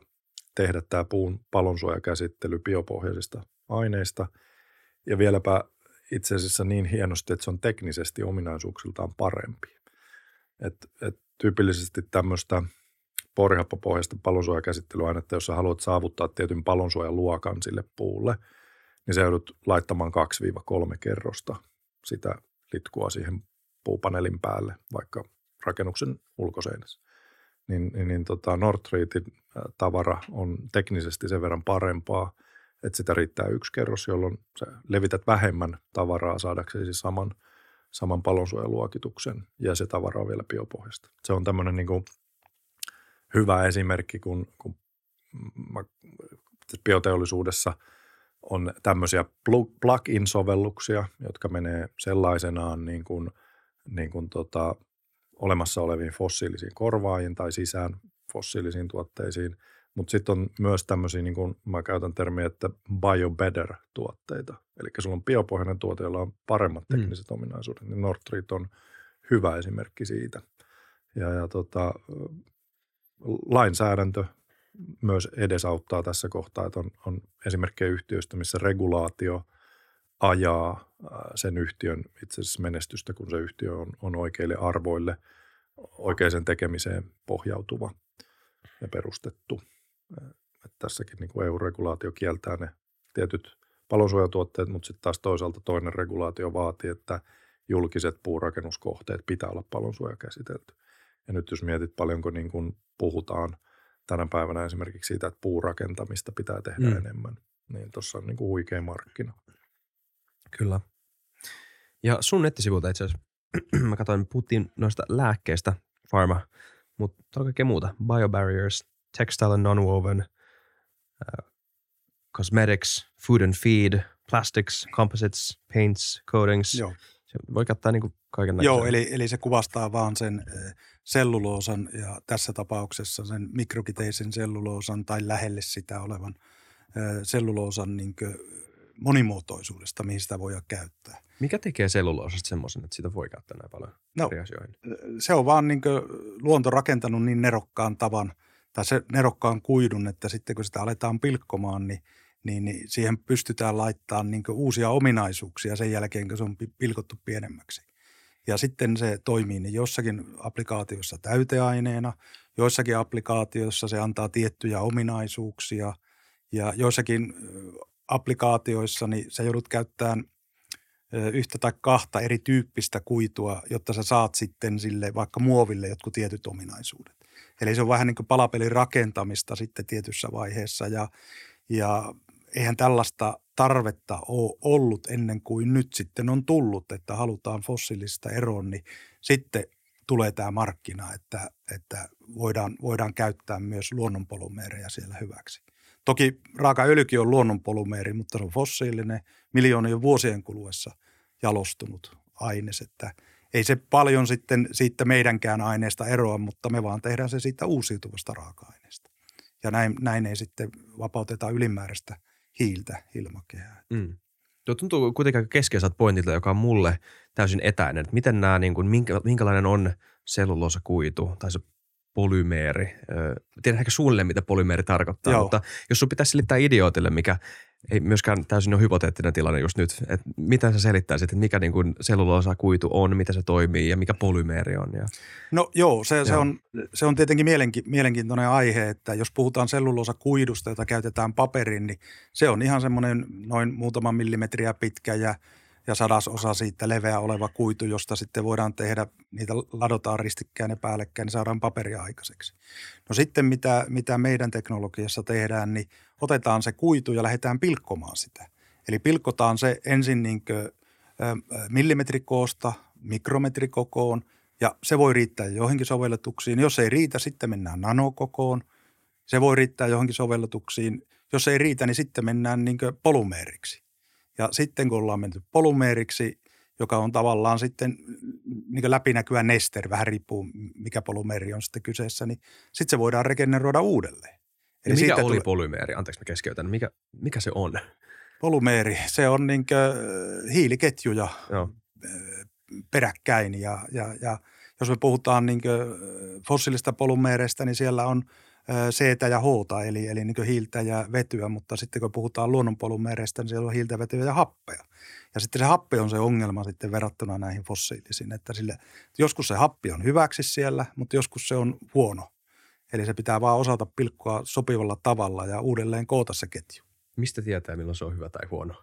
tehdä tämä puun palonsuojakäsittely biopohjaisista aineista. Ja vieläpä itse asiassa niin hienosti, että se on teknisesti ominaisuuksiltaan parempi. Et, et tyypillisesti tämmöistä porihappopohjaista palonsuojakäsittelyainetta, jos sä haluat saavuttaa tietyn palonsuojaluokan sille puulle, niin se joudut laittamaan 2-3 kerrosta sitä litkua siihen puupaneelin päälle, vaikka rakennuksen ulkoseinässä. niin, niin, niin tota Northreatin tavara on teknisesti sen verran parempaa, että sitä riittää yksi kerros, jolloin sä levität vähemmän tavaraa saadaksesi siis saman, saman palonsuojaluokituksen ja se tavara on vielä biopohjasta. Se on tämmöinen niin hyvä esimerkki, kun, kun bioteollisuudessa on tämmöisiä plug-in-sovelluksia, jotka menee sellaisenaan niin kuin, niin kuin tota, olemassa oleviin fossiilisiin korvaajiin tai sisään fossiilisiin tuotteisiin. Mutta sitten on myös tämmöisiä, niin kuin mä käytän termiä, että bio-better-tuotteita. Eli sulla on biopohjainen tuote, jolla on paremmat mm. tekniset mm. ominaisuudet. Niin Nordstreet on hyvä esimerkki siitä. Ja, ja tota, lainsäädäntö myös edesauttaa tässä kohtaa, että on, on esimerkkejä yhtiöistä, missä regulaatio ajaa sen yhtiön itse asiassa menestystä, kun se yhtiö on, on oikeille arvoille, oikeaan tekemiseen pohjautuva ja perustettu. Että tässäkin niin kuin EU-regulaatio kieltää ne tietyt palonsuojatuotteet, mutta sitten taas toisaalta toinen regulaatio vaatii, että julkiset puurakennuskohteet pitää olla palonsuojakäsitelty. Ja nyt jos mietit paljonko niin kuin puhutaan tänä päivänä esimerkiksi siitä, että puurakentamista pitää tehdä mm. enemmän, niin tuossa on niin kuin huikea markkina. Kyllä. Ja sun nettisivuilta itse asiassa, mä katsoin, puhuttiin noista lääkkeistä, pharma, mutta on kaikkea muuta. Biobarriers, textile and non-woven, uh, cosmetics, food and feed, plastics, composites, paints, coatings. Joo. Se voi kattaa niin kaiken Joo, eli, eli se kuvastaa vaan sen selluloosan ja tässä tapauksessa sen mikrokiteisen selluloosan tai lähelle sitä olevan selluloosan niin monimuotoisuudesta, mihin sitä voidaan käyttää. Mikä tekee selluloosasta semmoisen, että sitä voi käyttää näin paljon no, Se on vaan niin luonto rakentanut niin nerokkaan tavan tai se nerokkaan kuidun, että sitten kun sitä aletaan pilkkomaan, niin, niin, niin siihen pystytään laittamaan niin uusia ominaisuuksia sen jälkeen, kun se on pilkottu pienemmäksi. Ja sitten se toimii niin jossakin applikaatiossa täyteaineena, joissakin applikaatioissa se antaa tiettyjä ominaisuuksia ja joissakin applikaatioissa niin sä joudut käyttämään yhtä tai kahta erityyppistä kuitua, jotta sä saat sitten sille vaikka muoville jotkut tietyt ominaisuudet. Eli se on vähän niin kuin palapelin rakentamista sitten tietyssä vaiheessa ja, ja eihän tällaista tarvetta ole ollut ennen kuin nyt sitten on tullut, että halutaan fossiilisista eroon, niin sitten tulee tämä markkina, että, että voidaan, voidaan käyttää myös luonnonpolumeereja siellä hyväksi. Toki raakaöljykin on luonnonpolumeeri, mutta se on fossiilinen miljoonien vuosien kuluessa jalostunut aines, että ei se paljon sitten siitä meidänkään aineesta eroa, mutta me vaan tehdään se siitä uusiutuvasta raaka-aineesta. Ja näin, näin ei sitten vapauteta ylimääräistä hiiltä ilmakehään. Mm. Tuo tuntuu kuitenkin keskeiseltä pointilta, joka on mulle täysin etäinen. Että miten nämä, niin kuin, minkä, minkälainen on kuitu tai se polymeeri. Tiedän ehkä suunnilleen, mitä polymeeri tarkoittaa, Joo. mutta jos sun pitäisi selittää idiootille, mikä ei myöskään täysin ole hypoteettinen tilanne just nyt, että miten sä selittäisit, että mikä niin kuin kuitu on, miten se toimii ja mikä polymeeri on? Ja... No joo, se, se, on, se on tietenkin mielenki, mielenkiintoinen aihe, että jos puhutaan kuidusta, jota käytetään paperin, niin se on ihan semmoinen noin muutaman millimetriä pitkä ja – ja sadasosa siitä leveä oleva kuitu, josta sitten voidaan tehdä, niitä ladotaan ristikkäin ja päällekkäin, niin saadaan paperia aikaiseksi. No sitten mitä, mitä meidän teknologiassa tehdään, niin otetaan se kuitu ja lähdetään pilkkomaan sitä. Eli pilkkotaan se ensin niin millimetrikoosta mikrometrikokoon ja se voi riittää johonkin sovellutuksiin. Jos ei riitä, sitten mennään nanokokoon. Se voi riittää johonkin sovellutuksiin. Jos ei riitä, niin sitten mennään niin polumeeriksi. Ja sitten kun ollaan menty polumeeriksi, joka on tavallaan sitten niin läpinäkyvä nester, vähän riippuu mikä polymeeri on sitten kyseessä, niin sitten se voidaan regeneroida uudelleen. Eli mikä oli tuli... polymeeri? Anteeksi mä keskeytän. Mikä, mikä se on? Polymeeri, se on niin hiiliketjuja Joo. peräkkäin ja, ja, ja jos me puhutaan niin fossiilista polymeereistä, niin siellä on – c ja h eli, eli niin hiiltä ja vetyä, mutta sitten kun puhutaan luonnonpolumereistä, niin siellä on hiiltä, vetyä ja happea. Ja sitten se happe on se ongelma sitten verrattuna näihin fossiilisiin, että sille, joskus se happi on hyväksi siellä, mutta joskus se on huono. Eli se pitää vaan osata pilkkoa sopivalla tavalla ja uudelleen koota se ketju. Mistä tietää, milloin se on hyvä tai huono?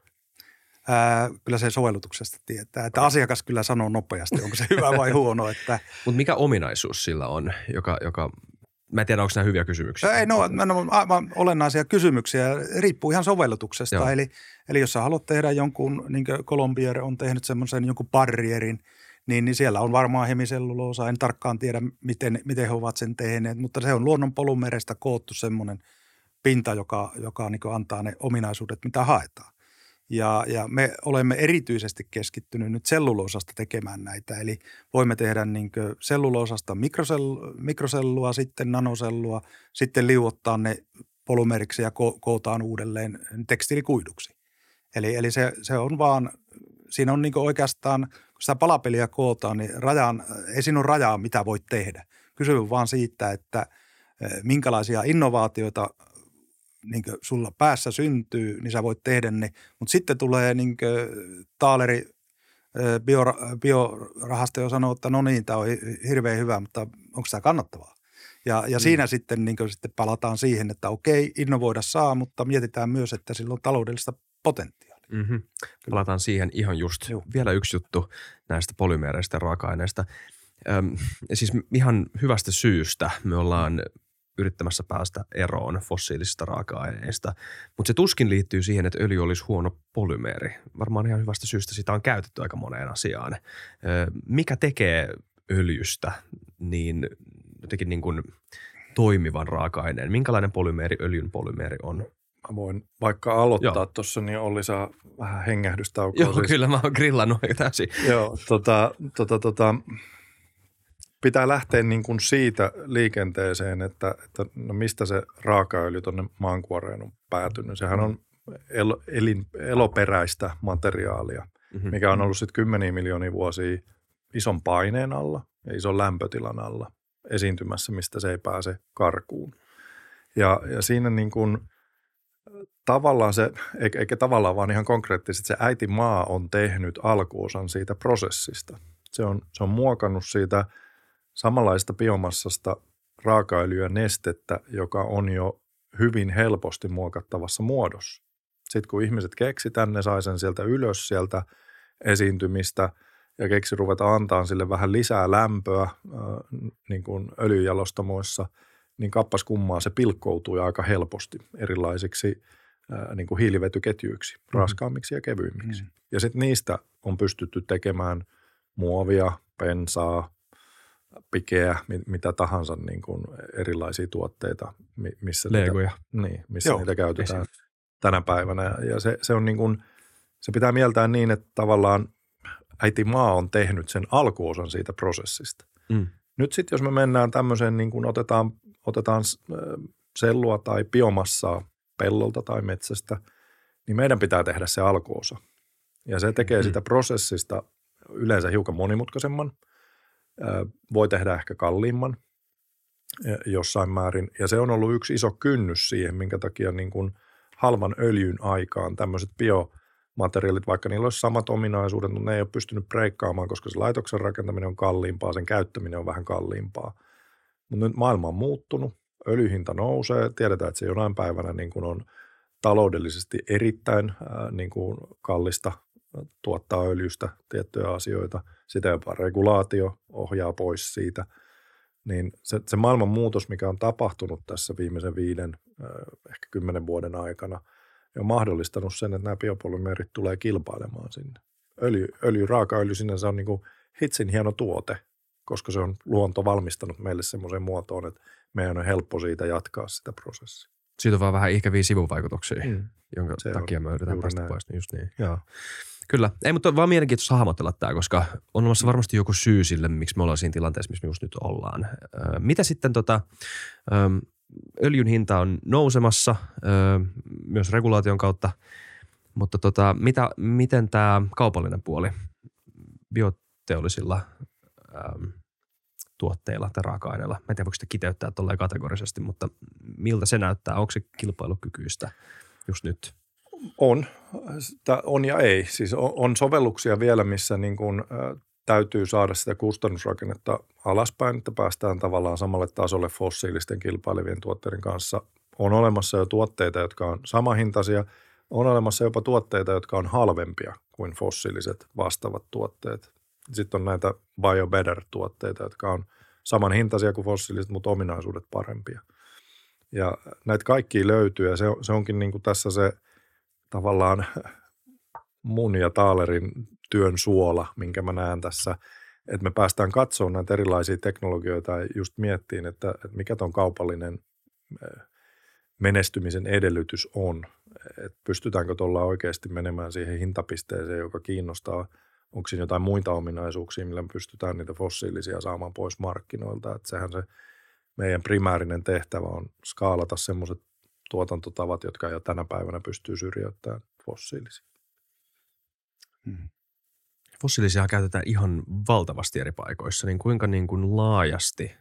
Ää, kyllä se sovellutuksesta tietää. Että asiakas kyllä sanoo nopeasti, onko se hyvä vai huono. Että... Mutta mikä ominaisuus sillä on, joka, joka Mä en tiedä, onko nämä hyviä kysymyksiä. Ei, no, no, no aivan olennaisia kysymyksiä. Riippuu ihan sovellutuksesta. Eli, eli jos sä haluat tehdä jonkun, niin kuin Colombier on tehnyt semmoisen jonkun barrierin, niin, niin siellä on varmaan hemiselluloosa. En tarkkaan tiedä, miten, miten he ovat sen tehneet, mutta se on luonnon polumerestä koottu semmoinen pinta, joka, joka niin antaa ne ominaisuudet, mitä haetaan. Ja, ja me olemme erityisesti keskittynyt nyt selluloosasta tekemään näitä. Eli voimme tehdä niin selluloosasta mikrosell, mikrosellua, sitten nanosellua, sitten liuottaa ne polymeriksi ja ko- kootaan uudelleen tekstiilikuiduksi. Eli, eli se, se on vaan, siinä on niin oikeastaan, kun sitä palapeliä kootaan, niin rajan, ei siinä ole rajaa, mitä voit tehdä. On vaan siitä, että eh, minkälaisia innovaatioita niin sulla päässä syntyy, niin sä voit tehdä ne. Mutta sitten tulee niin taaleri bio, biorahasto jo sanoo, että no niin, tämä on hirveän hyvä, mutta onko tämä kannattavaa? Ja, ja mm. siinä sitten, niin sitten palataan siihen, että okei, innovoida saa, mutta mietitään myös, että sillä on taloudellista potentiaalia. Mm-hmm. Palataan siihen ihan just. Joo. Vielä yksi juttu näistä polymeereistä ja raaka-aineista. Öm, siis ihan hyvästä syystä me ollaan yrittämässä päästä eroon fossiilisista raaka-aineista. Mutta se tuskin liittyy siihen, että öljy olisi huono polymeeri. Varmaan ihan hyvästä syystä sitä on käytetty aika moneen asiaan. Mikä tekee öljystä niin jotenkin niin kuin toimivan raaka-aineen? Minkälainen polymeeri öljyn polymeeri on? Mä voin vaikka aloittaa tuossa, niin Olli saa vähän hengähdystaukoa. Joo, siis. kyllä mä oon grillannut täysin. Joo, tota, tota, tota, pitää lähteä niin kuin siitä liikenteeseen, että, että no mistä se raakaöljy tuonne maankuoreen on päätynyt. Sehän on el, elin, eloperäistä materiaalia, mm-hmm. mikä on ollut sitten kymmeniä miljoonia vuosia ison paineen alla ja ison lämpötilan alla esiintymässä, mistä se ei pääse karkuun. Ja, ja siinä niin kuin, tavallaan se, eikä, eikä tavallaan vaan ihan konkreettisesti, se äiti maa on tehnyt alkuosan siitä prosessista. Se on, se on muokannut siitä – samanlaista biomassasta raakaöljyä nestettä, joka on jo hyvin helposti muokattavassa muodossa. Sitten kun ihmiset keksi tänne, sai sen sieltä ylös sieltä esiintymistä ja keksi ruveta antaa sille vähän lisää lämpöä niin kuin öljyjalostamoissa, niin kappas kummaa se pilkkoutuu aika helposti erilaisiksi niin kuin hiilivetyketjuiksi, mm. raskaammiksi ja kevyimmiksi. Mm. Ja sitten niistä on pystytty tekemään muovia, pensaa, pikeä, mitä tahansa niin kuin erilaisia tuotteita, missä, Legoja. niitä, niin, missä Joo, niitä käytetään esim. tänä päivänä. Ja se, se, on niin kuin, se pitää mieltää niin, että tavallaan äiti maa on tehnyt sen alkuosan siitä prosessista. Mm. Nyt sitten jos me mennään tämmöiseen, niin kuin otetaan, otetaan sellua tai biomassaa pellolta tai metsästä, niin meidän pitää tehdä se alkuosa. Ja se tekee mm. sitä prosessista yleensä hiukan monimutkaisemman – voi tehdä ehkä kalliimman jossain määrin. Ja se on ollut yksi iso kynnys siihen, minkä takia niin kuin halvan öljyn aikaan tämmöiset biomateriaalit, vaikka niillä olisi samat ominaisuudet, mutta ne ei ole pystynyt breikkaamaan, koska se laitoksen rakentaminen on kalliimpaa, sen käyttäminen on vähän kalliimpaa. Mutta nyt maailma on muuttunut, öljyhinta nousee, tiedetään, että se jonain päivänä niin kuin on taloudellisesti erittäin ää, niin kuin kallista tuottaa öljystä tiettyjä asioita, sitä jopa regulaatio ohjaa pois siitä, niin se, se maailman muutos, mikä on tapahtunut tässä viimeisen viiden, ehkä kymmenen vuoden aikana, on mahdollistanut sen, että nämä biopolymeerit tulee kilpailemaan sinne. Öljy, öljy raakaöljy sinänsä on niin kuin hitsin hieno tuote, koska se on luonto valmistanut meille semmoiseen muotoon, että meidän on helppo siitä jatkaa sitä prosessia. Siitä on vaan vähän ikäviä sivuvaikutuksia, mm. jonka se takia me yritetään päästä näin. pois. Niin just niin. Joo. Kyllä. Ei, mutta on vaan mielenkiintoista hahmotella tämä, koska on olemassa varmasti joku syy sille, miksi me ollaan siinä tilanteessa, missä me just nyt ollaan. Mitä sitten tota, öljyn hinta on nousemassa myös regulaation kautta, mutta tota, mitä, miten tämä kaupallinen puoli bioteollisilla tuotteilla tai raaka-aineilla, mä en tiedä voiko sitä kiteyttää tolleen kategorisesti, mutta miltä se näyttää, onko se kilpailukykyistä just nyt? On, on ja ei. Siis on, sovelluksia vielä, missä niin kuin, täytyy saada sitä kustannusrakennetta alaspäin, että päästään tavallaan samalle tasolle fossiilisten kilpailevien tuotteiden kanssa. On olemassa jo tuotteita, jotka on samahintaisia. On olemassa jopa tuotteita, jotka on halvempia kuin fossiiliset vastaavat tuotteet. Sitten on näitä bio-better-tuotteita, jotka on saman hintaisia kuin fossiiliset, mutta ominaisuudet parempia. Ja näitä kaikki löytyy ja se onkin niin kuin tässä se tavallaan mun ja Taalerin työn suola, minkä mä näen tässä, että me päästään katsomaan näitä erilaisia teknologioita ja just miettiin, että, että mikä on kaupallinen menestymisen edellytys on. Että pystytäänkö tuolla oikeasti menemään siihen hintapisteeseen, joka kiinnostaa. Onko siinä jotain muita ominaisuuksia, millä pystytään niitä fossiilisia saamaan pois markkinoilta. Että sehän se meidän primäärinen tehtävä on skaalata semmoiset tuotantotavat, jotka jo tänä päivänä pystyy syrjäyttämään fossiilisia. Hmm. Fossiilisia käytetään ihan valtavasti eri paikoissa, niin kuinka niin kuin laajasti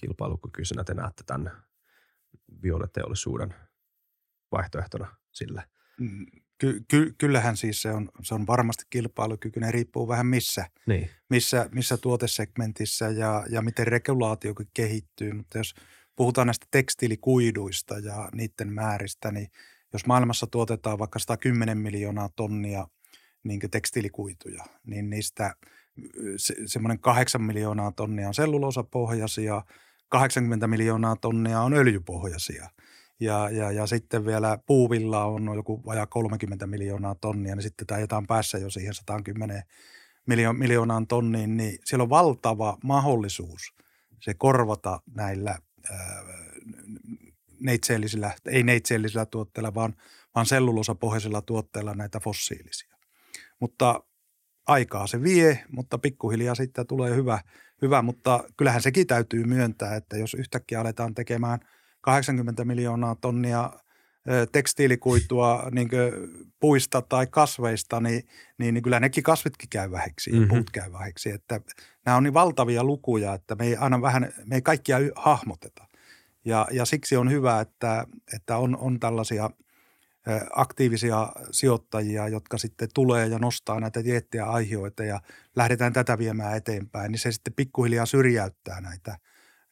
kilpailukykyisenä te näette tämän bioteollisuuden vaihtoehtona sille? Mm, ky- ky- kyllähän siis se on, se on varmasti kilpailukykyinen, riippuu vähän missä, niin. missä, missä tuotesegmentissä ja, ja miten regulaatio kehittyy. Mutta jos puhutaan näistä tekstiilikuiduista ja niiden määristä, niin jos maailmassa tuotetaan vaikka 110 miljoonaa tonnia niin tekstiilikuituja, niin niistä se, semmoinen 8 miljoonaa tonnia on selluloosapohjaisia, 80 miljoonaa tonnia on öljypohjaisia – ja, ja, ja sitten vielä puuvilla on joku vajaa 30 miljoonaa tonnia, niin sitten tämä päässä jo siihen 110 miljo- miljoonaan tonniin, niin siellä on valtava mahdollisuus se korvata näillä neitseellisillä, ei neitseellisillä tuotteilla, vaan, vaan sellulosapohjaisilla tuotteilla näitä fossiilisia. Mutta aikaa se vie, mutta pikkuhiljaa sitten tulee hyvä, hyvä, mutta kyllähän sekin täytyy myöntää, että jos yhtäkkiä aletaan tekemään – 80 miljoonaa tonnia tekstiilikuitua niin puista tai kasveista, niin, niin, niin kyllä nekin kasvitkin käy vähiksi ja mm-hmm. puut käy vähiksi. Että nämä on niin valtavia lukuja, että me ei aina vähän, me ei kaikkia hahmoteta. Ja, ja siksi on hyvä, että, että on, on tällaisia aktiivisia sijoittajia, jotka sitten tulee ja nostaa näitä tiettyjä aiheita ja lähdetään tätä viemään eteenpäin, niin se sitten pikkuhiljaa syrjäyttää näitä,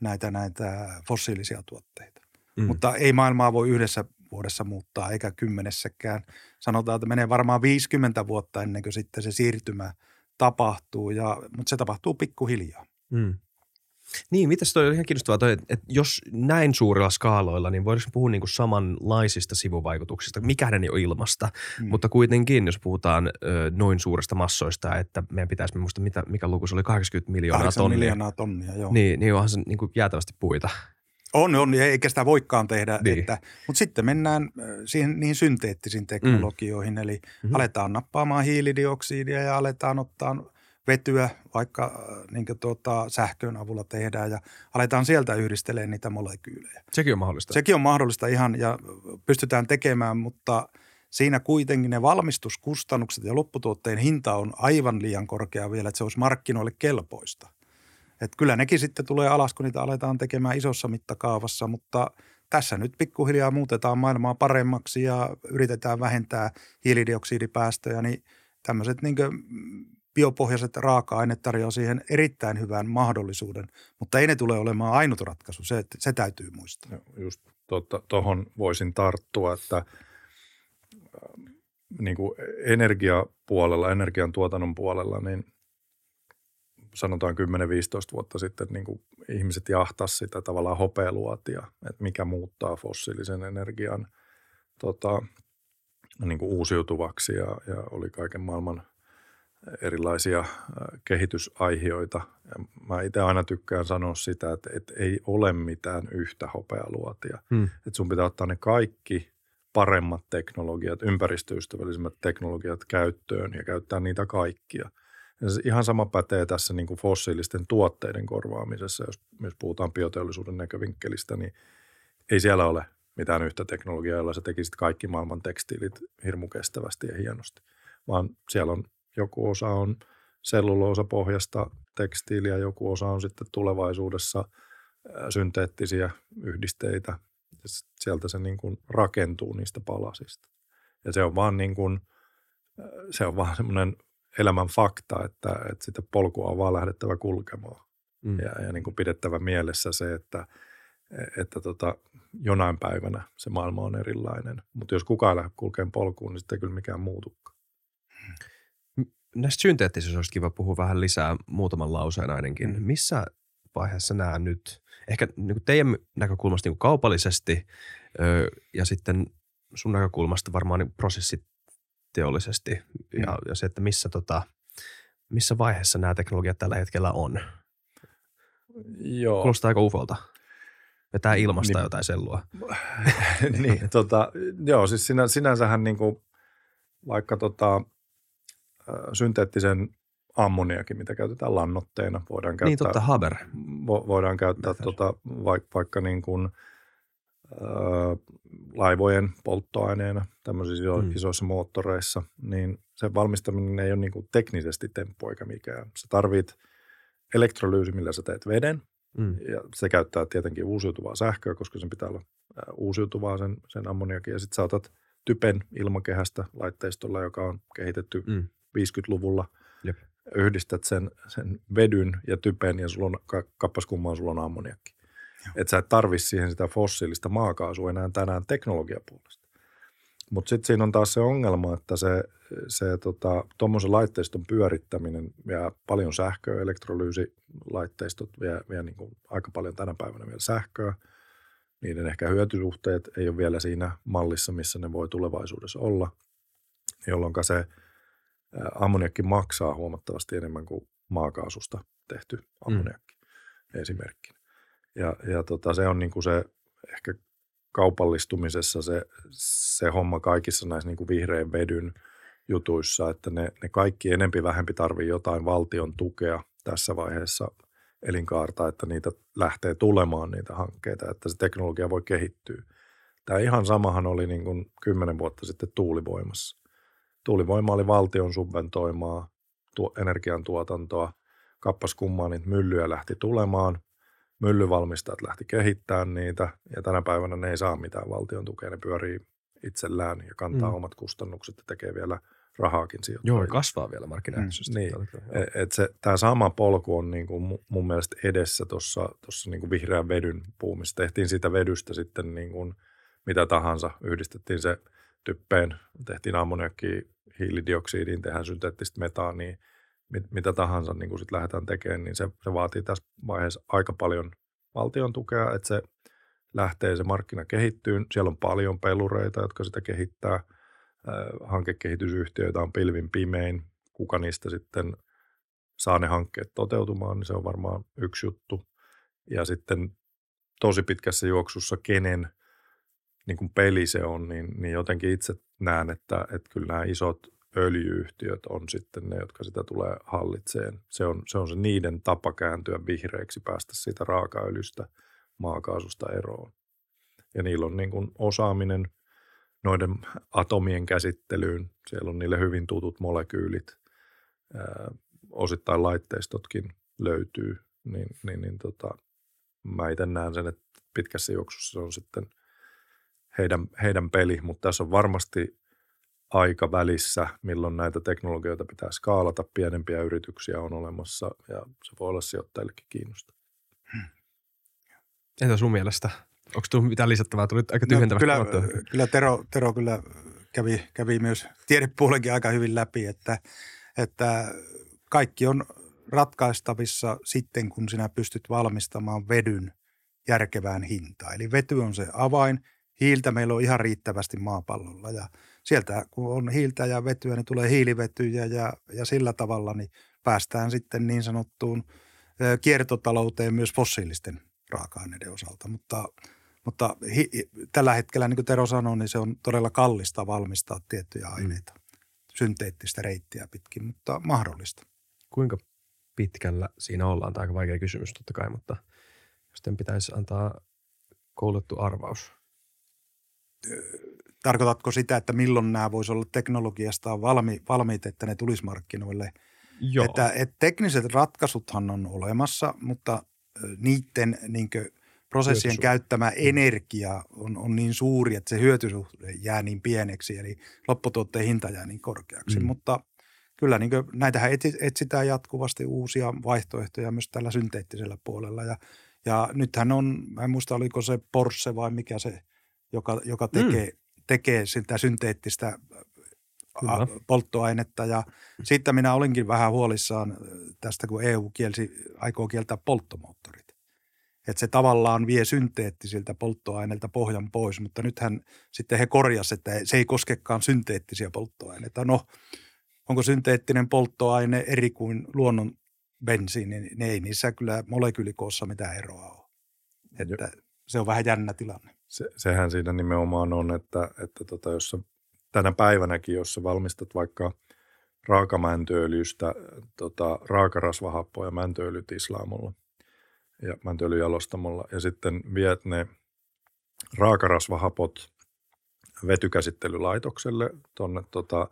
näitä, näitä fossiilisia tuotteita. Mm. Mutta ei maailmaa voi yhdessä vuodessa muuttaa, eikä kymmenessäkään. Sanotaan, että menee varmaan 50 vuotta ennen kuin sitten se siirtymä tapahtuu, ja, mutta se tapahtuu pikkuhiljaa. Mm. Niin, mitäs toi on ihan kiinnostavaa, toi, että, jos näin suurilla skaaloilla, niin voidaan puhua niin kuin samanlaisista sivuvaikutuksista, mikä ne on ilmasta, mm. mutta kuitenkin, jos puhutaan ö, noin suuresta massoista, että meidän pitäisi, muista mitä, mikä luku se oli, 80 miljoonaa tonnia. miljoonaa tonnia, joo. Niin, niin onhan se niin kuin jäätävästi puita. On, on, eikä sitä voikaan tehdä. Niin. Että, mutta sitten mennään äh, siihen, niihin synteettisiin teknologioihin, mm. eli mm-hmm. aletaan nappaamaan hiilidioksidia ja aletaan ottaa vetyä, vaikka niin tuota, sähkön avulla tehdään ja aletaan sieltä yhdistelemään niitä molekyylejä. Sekin on mahdollista. Sekin on mahdollista ihan ja pystytään tekemään, mutta siinä kuitenkin ne valmistuskustannukset ja lopputuotteen hinta on aivan liian korkea vielä, että se olisi markkinoille kelpoista. Että kyllä nekin sitten tulee alas, kun niitä aletaan tekemään isossa mittakaavassa, mutta tässä nyt pikkuhiljaa muutetaan maailmaa paremmaksi ja yritetään vähentää hiilidioksidipäästöjä, niin tämmöiset niin biopohjaiset raaka-aineet tarjoaa siihen erittäin hyvän mahdollisuuden, mutta ei ne tule olemaan ainut ratkaisu, se, se täytyy muistaa. Joo, just tuohon voisin tarttua, että äh, niin kuin energiapuolella, energiantuotannon puolella, niin – sanotaan 10-15 vuotta sitten niin kuin ihmiset jahtas sitä tavallaan hopealuotia, että mikä muuttaa fossiilisen energian tota, niin kuin uusiutuvaksi ja, ja oli kaiken maailman erilaisia kehitysaihioita. Ja mä itse aina tykkään sanoa sitä, että, että ei ole mitään yhtä hopealuotia. Hmm. Että sun pitää ottaa ne kaikki paremmat teknologiat, ympäristöystävällisimmät teknologiat käyttöön ja käyttää niitä kaikkia – Ihan sama pätee tässä niin kuin fossiilisten tuotteiden korvaamisessa, jos myös puhutaan bioteollisuuden näkövinkkelistä, niin ei siellä ole mitään yhtä teknologiaa, jolla sä tekisit kaikki maailman tekstiilit hirmu kestävästi ja hienosti, vaan siellä on joku osa on selluloosapohjasta tekstiiliä, joku osa on sitten tulevaisuudessa synteettisiä yhdisteitä. Sieltä se niin kuin rakentuu niistä palasista. Ja se on vaan niin kuin, se on vaan semmoinen elämän fakta, että, että sitä polkua on vaan lähdettävä kulkemaan. Mm. Ja, ja niin kuin pidettävä mielessä se, että, että tota, jonain päivänä se maailma on erilainen. Mutta jos kukaan lähde kulkeen polkuun, niin sitten ei kyllä mikään muutukaan. Näistä synteettisistä olisi kiva puhua vähän lisää muutaman lauseen ainakin. Mm. Missä vaiheessa nämä nyt? Ehkä niin teidän näkökulmasta niin kuin kaupallisesti ö, ja sitten sun näkökulmasta varmaan niin prosessiteollisesti ja, Mm. ja se, että missä, tota, missä vaiheessa nämä teknologiat tällä hetkellä on. Joo. Kuulostaa aika ufolta. Vetää ilmasta Niin. jotain sellua. niin, tota, joo, siis sinä, sinänsähän niin kuin, vaikka tota, synteettisen ammoniakin, mitä käytetään lannoitteena, voidaan käyttää, Niin totta, Haber. vo, voidaan käyttää tota, vaikka, vaikka niin kuin, ö, laivojen polttoaineena tämmöisissä iso, Mm. mm. isoissa moottoreissa, niin sen valmistaminen ei ole niin kuin teknisesti temppu eikä mikään. Sä tarvit elektrolyysi, millä sä teet veden, Mm. ja se käyttää tietenkin uusiutuvaa sähköä, koska sen pitää olla uusiutuvaa sen, sen ammoniakin. Ja sitten sä otat typen ilmakehästä laitteistolla, joka on kehitetty Mm. 50-luvulla. Jep. Yhdistät sen, sen vedyn ja typen ja sulla on ka- kappas kummaan sulla on ammoniakki. Että sä et tarvi siihen sitä fossiilista maakaasua enää tänään teknologiapuolesta. Mutta sitten siinä on taas se ongelma, että se, se tota, tuommoisen laitteiston pyörittäminen ja paljon sähköä, elektrolyysilaitteistot vie, vie niin kuin aika paljon tänä päivänä vielä sähköä. Niiden ehkä hyötysuhteet ei ole vielä siinä mallissa, missä ne voi tulevaisuudessa olla, jolloin se ammoniakki maksaa huomattavasti enemmän kuin maakaasusta tehty ammoniakki mm. esimerkkinä. Ja, ja tota, se on niin kuin se ehkä kaupallistumisessa se, se homma kaikissa näissä niin kuin vihreän vedyn jutuissa, että ne, ne kaikki enempi vähempi tarvii jotain valtion tukea tässä vaiheessa elinkaarta, että niitä lähtee tulemaan niitä hankkeita, että se teknologia voi kehittyä. Tämä ihan samahan oli niin kuin kymmenen vuotta sitten tuulivoimassa. Tuulivoima oli valtion subventoimaa tuo, energiantuotantoa. Kappas kummaa niitä myllyjä lähti tulemaan. Myllyvalmistajat lähti kehittämään niitä ja tänä päivänä ne ei saa mitään valtion tukea. Ne pyörii itsellään ja kantaa Mm. mm. omat kustannukset ja tekee vielä rahaakin Joo, sijoittajille. kasvaa vielä markkinaehtoisesti. niin. hetkellä. Et- Et se, tämä sama polku on niin kuin mu- mun mielestä edessä tuossa niin kuin vihreän vedyn puumissa. Tehtiin siitä vedystä sitten niin kuin mitä tahansa. Yhdistettiin se typpeen, tehtiin ammoniakki, hiilidioksidiin, tehdään synteettistä metaania, mit, mitä tahansa niin sit lähdetään tekemään, niin se, se vaatii tässä vaiheessa aika paljon valtion tukea, että se lähtee se markkina kehittyyn. Siellä on paljon pelureita, jotka sitä kehittää. Hankekehitysyhtiöitä on pilvin pimein. Kuka niistä sitten saa ne hankkeet toteutumaan, niin se on varmaan yksi juttu. Ja sitten tosi pitkässä juoksussa, kenen niin kuin peli se on, niin, niin jotenkin itse näen, että, että kyllä nämä isot öljyyhtiöt on sitten ne, jotka sitä tulee hallitseen. Se on, se on se niiden tapa kääntyä vihreäksi, päästä siitä raakaöljystä, maakaasusta eroon. Ja niillä on niin kuin osaaminen noiden atomien käsittelyyn. Siellä on niille hyvin tutut molekyylit. Ää, osittain laitteistotkin löytyy. Niin, niin, niin tota, mä itse näen sen, että pitkässä juoksussa se on sitten heidän, heidän peli, mutta tässä on varmasti aika välissä, milloin näitä teknologioita pitää skaalata. Pienempiä yrityksiä on olemassa ja se voi olla sijoittajillekin kiinnostavaa. Entä sun mielestä? Onko tullut mitään lisättävää? Tuli aika No, tyhjentävästi kyllä, sanottua. kyllä Tero, Tero kyllä kävi, kävi myös tiedepuolenkin aika hyvin läpi, että, että kaikki on ratkaistavissa sitten, kun sinä pystyt valmistamaan vedyn järkevään hintaan. Eli vety on se avain. Hiiltä meillä on ihan riittävästi maapallolla ja sieltä kun on hiiltä ja vetyä, niin tulee hiilivetyjä ja, ja sillä tavalla niin päästään sitten niin sanottuun kiertotalouteen myös fossiilisten raaka-aineiden osalta. Mutta, mutta hi, tällä hetkellä, niin kuin Tero sanoi, niin se on todella kallista valmistaa tiettyjä aineita, synteettistä reittiä pitkin, mutta mahdollista. Kuinka pitkällä siinä ollaan? Tämä on aika vaikea kysymys totta kai, mutta jos sitten pitäisi antaa koulutettu arvaus. Tarkoitatko sitä, että milloin nämä voisi olla teknologiasta valmi, valmiit, että ne tulisi markkinoille? Joo. Että, että tekniset ratkaisuthan on olemassa, mutta niiden niin prosessien Hyötysuhde. käyttämä energia on, on niin suuri, että se hyötysuhde jää niin pieneksi, eli lopputuotteen hinta jää niin korkeaksi. Mm. Mm. Mutta kyllä niin näitähän etsi- etsitään jatkuvasti uusia vaihtoehtoja myös tällä synteettisellä puolella. Ja, ja nythän on, mä en muista oliko se Porsche vai mikä se, joka, joka tekee, mm. tekee sitä synteettistä a, polttoainetta ja sitten minä olinkin vähän huolissaan tästä, kun EU kielsi, aikoo kieltää polttomoottorit. Että se tavallaan vie synteettisiltä polttoaineilta pohjan pois, mutta nythän sitten he korjasivat, että se ei koskekaan synteettisiä polttoaineita. No, onko synteettinen polttoaine eri kuin luonnon bensiini, niin ei niissä kyllä molekyylikoossa mitään eroa ole. Että se on vähän jännä tilanne. Se, sehän siinä nimenomaan on, että, että tota, jos sä, tänä päivänäkin, jos sä valmistat vaikka raakamäntööljystä tota, raakarasvahappoa ja mäntöölytislaamolla ja mäntöölyjalostamolla ja sitten viet ne raakarasvahapot vetykäsittelylaitokselle tuonne tota,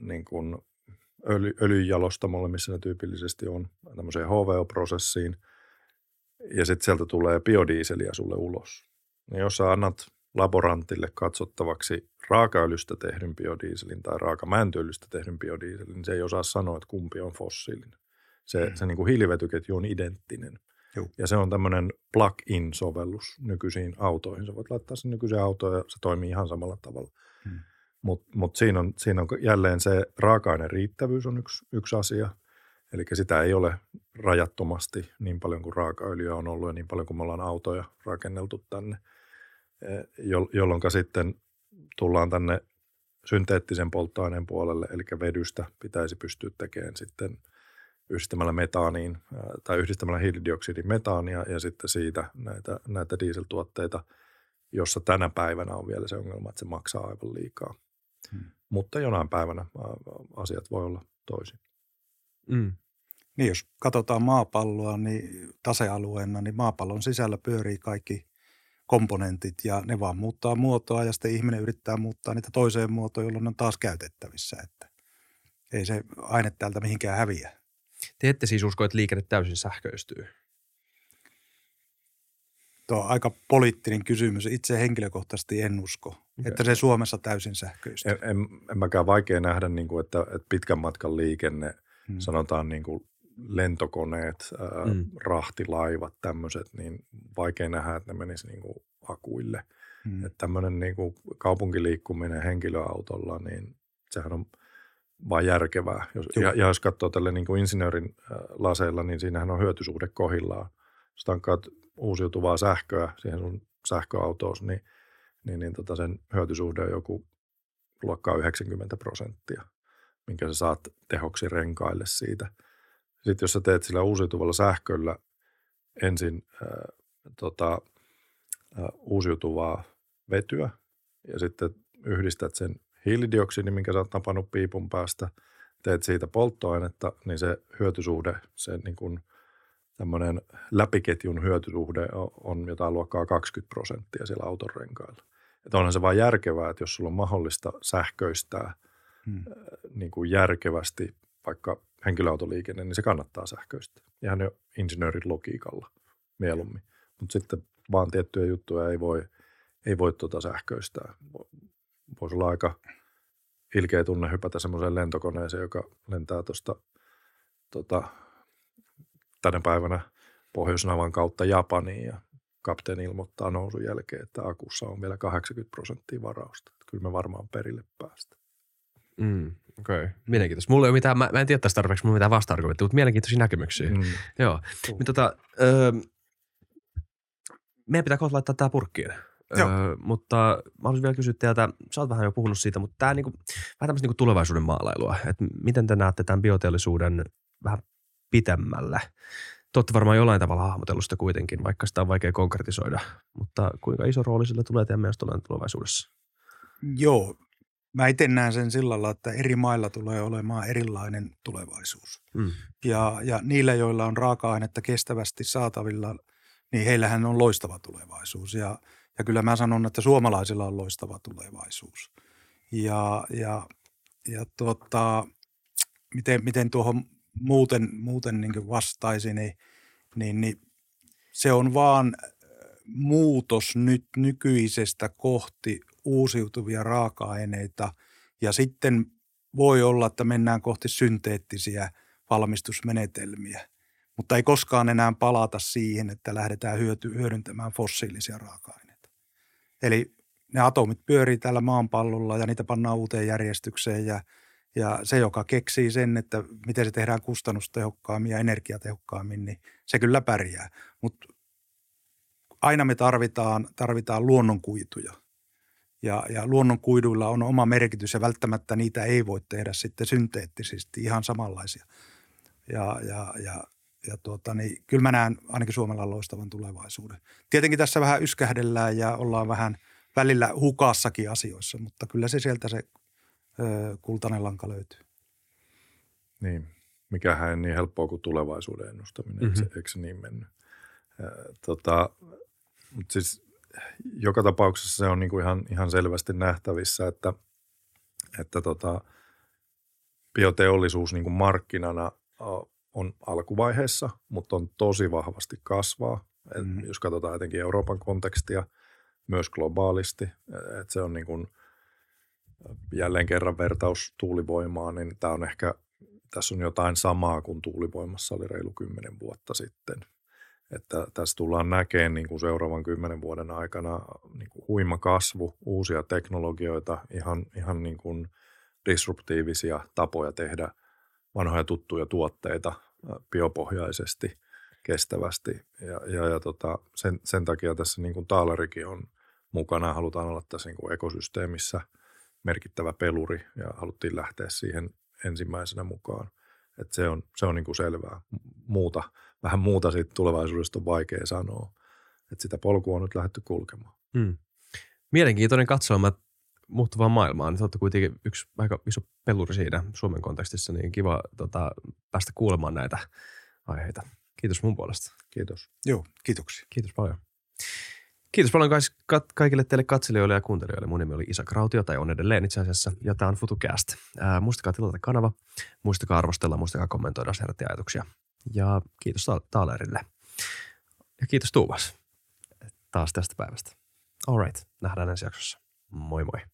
niin kuin öljy, öljyjalostamolle, missä ne tyypillisesti on, tämmöiseen HVO-prosessiin, ja sitten sieltä tulee biodieseliä sulle ulos. Niin jos sä annat laborantille katsottavaksi raakaöljystä tehdyn biodieselin tai raakamäntööljystä tehdyn biodieselin, niin se ei osaa sanoa, että kumpi on fossiilinen. Se, mm. se niin kuin hiilivetyketju on identtinen. Juh. Ja se on tämmöinen plug-in-sovellus nykyisiin autoihin. Sä voit laittaa sen nykyiseen autoon ja se toimii ihan samalla tavalla. Mm. Mutta mut siinä, on, siinä on jälleen se raaka-aineen riittävyys on yksi, yksi asia. Eli sitä ei ole rajattomasti niin paljon kuin raakaöljyä on ollut ja niin paljon kuin me ollaan autoja rakenneltu tänne, e, jolloin sitten tullaan tänne synteettisen polttoaineen puolelle, eli vedystä pitäisi pystyä tekemään sitten yhdistämällä metaaniin tai yhdistämällä hiilidioksidin metaania ja sitten siitä näitä, näitä dieseltuotteita, jossa tänä päivänä on vielä se ongelma, että se maksaa aivan liikaa. Hmm. Mutta jonain päivänä asiat voi olla toisin. Hmm. Niin, jos katsotaan maapalloa niin tasealueena, niin maapallon sisällä pyörii kaikki komponentit ja ne vaan muuttaa muotoa ja sitten ihminen yrittää muuttaa niitä toiseen muotoon, jolloin ne on taas käytettävissä. Että ei se aine täältä mihinkään häviä. Te ette siis usko, että liikenne täysin sähköistyy? Tuo on aika poliittinen kysymys. Itse henkilökohtaisesti en usko, okay. että se Suomessa täysin sähköistyy. En, en, en mäkään vaikea nähdä, niin kuin, että, että pitkän matkan liikenne, hmm. sanotaan niin kuin lentokoneet, ää, hmm. rahtilaivat, tämmöiset, niin vaikea nähdä, että ne menisivät niin kuin akuille. Hmm. Että tämmöinen niin kuin kaupunkiliikkuminen henkilöautolla, niin sehän on vaan järkevää. Jos, ja, ja jos katsoo tälle niin kuin insinöörin laseilla, niin siinähän on hyötysuhde kohillaan. Jos tankkaat uusiutuvaa sähköä siihen sun sähköautoon, niin, niin, niin tota sen hyötysuhde on joku luokkaa 90 prosenttia, minkä sä saat tehoksi renkaille siitä. Sitten jos sä teet sillä uusiutuvalla sähköllä ensin äh, tota, äh, uusiutuvaa vetyä ja sitten yhdistät sen hiilidioksidi, minkä sä oot napannut piipun päästä, teet siitä polttoainetta, niin se hyötysuhde, se niin kuin – tämmöinen läpiketjun hyötysuhde on jotain luokkaa 20 prosenttia siellä auton renkailla. Että onhan se vain järkevää, että jos sulla on mahdollista sähköistää hmm. niin kuin järkevästi vaikka henkilöautoliikenne, niin se kannattaa sähköistää. Ihan jo insinöörin logiikalla mieluummin. Mutta sitten vaan tiettyjä juttuja ei voi, ei voi tuota sähköistää. Voisi olla aika ilkeä tunne hypätä semmoiseen lentokoneeseen, joka lentää tuosta tota, tänä päivänä Pohjoisnavan kautta Japaniin ja kapteeni ilmoittaa nousun jälkeen, että akussa on vielä 80 prosenttia varausta. Että kyllä me varmaan perille päästä. Mm, Okei, okay. mielenkiintoista. Mulla ei ole mitään, mä, mä en tiedä tästä tarpeeksi, mulla mitään vasta mutta mielenkiintoisia näkemyksiä. Mm. Joo. Uh. Tota, öö, meidän pitää kohta laittaa tämä purkkiin. Öö, mutta mä haluaisin vielä kysyä teiltä, sä oot vähän jo puhunut siitä, mutta tämä niinku, vähän tämmöistä niinku tulevaisuuden maalailua. että miten te näette tämän bioteollisuuden vähän pitemmälle. Te olette varmaan jollain tavalla hahmotellut sitä kuitenkin, vaikka sitä on vaikea konkretisoida. Mutta kuinka iso rooli sillä tulee teidän mielestä tulevaisuudessa? Joo, mä itse näen sen sillä lailla, että eri mailla tulee olemaan erilainen tulevaisuus. Mm. Ja, ja niillä, joilla on raaka-ainetta kestävästi saatavilla, niin heillähän on loistava tulevaisuus. Ja, ja kyllä mä sanon, että suomalaisilla on loistava tulevaisuus. Ja, ja, ja tuota, miten, miten tuohon muuten, muuten niin vastaisi, niin, niin, niin se on vaan muutos nyt nykyisestä kohti uusiutuvia raaka-aineita ja sitten voi olla, että mennään kohti synteettisiä valmistusmenetelmiä, mutta ei koskaan enää palata siihen, että lähdetään hyöty, hyödyntämään fossiilisia raaka-aineita. Eli ne atomit pyörii täällä maanpallolla ja niitä pannaan uuteen järjestykseen ja, ja se, joka keksii sen, että miten se tehdään kustannustehokkaammin ja energiatehokkaammin, niin se kyllä pärjää. Mutta aina me tarvitaan, tarvitaan luonnonkuituja. Ja, ja luonnonkuiduilla on oma merkitys ja välttämättä niitä ei voi tehdä sitten synteettisesti ihan samanlaisia. Ja, ja, ja, ja tuota, niin, kyllä mä näen ainakin Suomella loistavan tulevaisuuden. Tietenkin tässä vähän yskähdellään ja ollaan vähän välillä hukassakin asioissa, mutta kyllä se sieltä se ö, kultainen lanka löytyy. Niin, mikähän ei niin helppoa kuin tulevaisuuden ennustaminen, mm-hmm. eikö, se, eikö se niin mennyt? Tota, mutta siis joka tapauksessa se on niinku ihan, ihan selvästi nähtävissä, että, että tota, bioteollisuus niinku markkinana on alkuvaiheessa, mutta on tosi vahvasti kasvaa. Et mm. Jos katsotaan etenkin Euroopan kontekstia, myös globaalisti, että se on niin kuin, jälleen kerran vertaus tuulivoimaan, niin tämä on ehkä, tässä on jotain samaa kuin tuulivoimassa oli reilu kymmenen vuotta sitten. Että tässä tullaan näkemään niin kuin seuraavan kymmenen vuoden aikana niin kuin huima kasvu, uusia teknologioita, ihan, ihan niin kuin disruptiivisia tapoja tehdä vanhoja tuttuja tuotteita biopohjaisesti, kestävästi. Ja, ja, ja tota, sen, sen takia tässä niin kuin Taalerikin on mukana. Halutaan olla tässä niin kuin ekosysteemissä merkittävä peluri ja haluttiin lähteä siihen ensimmäisenä mukaan. Et se on, se on niin kuin selvää. Muuta, vähän muuta siitä tulevaisuudesta on vaikea sanoa. Et sitä polkua on nyt lähdetty kulkemaan. Hmm. Mielenkiintoinen katsoma muuttuvaan maailmaan. Niin olette kuitenkin yksi aika iso peluri siinä Suomen kontekstissa, niin kiva tota, päästä kuulemaan näitä aiheita. Kiitos mun puolesta. Kiitos. Joo, kiitoksia. Kiitos paljon. Kiitos paljon kaikille teille katselijoille ja kuuntelijoille. Mun nimi oli Isa Krautio, tai on edelleen itse asiassa, ja tämä on FutuCast. Ää, muistakaa tilata kanava, muistakaa arvostella, muistakaa kommentoida, jos herätti ajatuksia. Ja kiitos Taalerille. Ja kiitos Tuuvas taas tästä päivästä. All right, nähdään ensi jaksossa. Moi moi.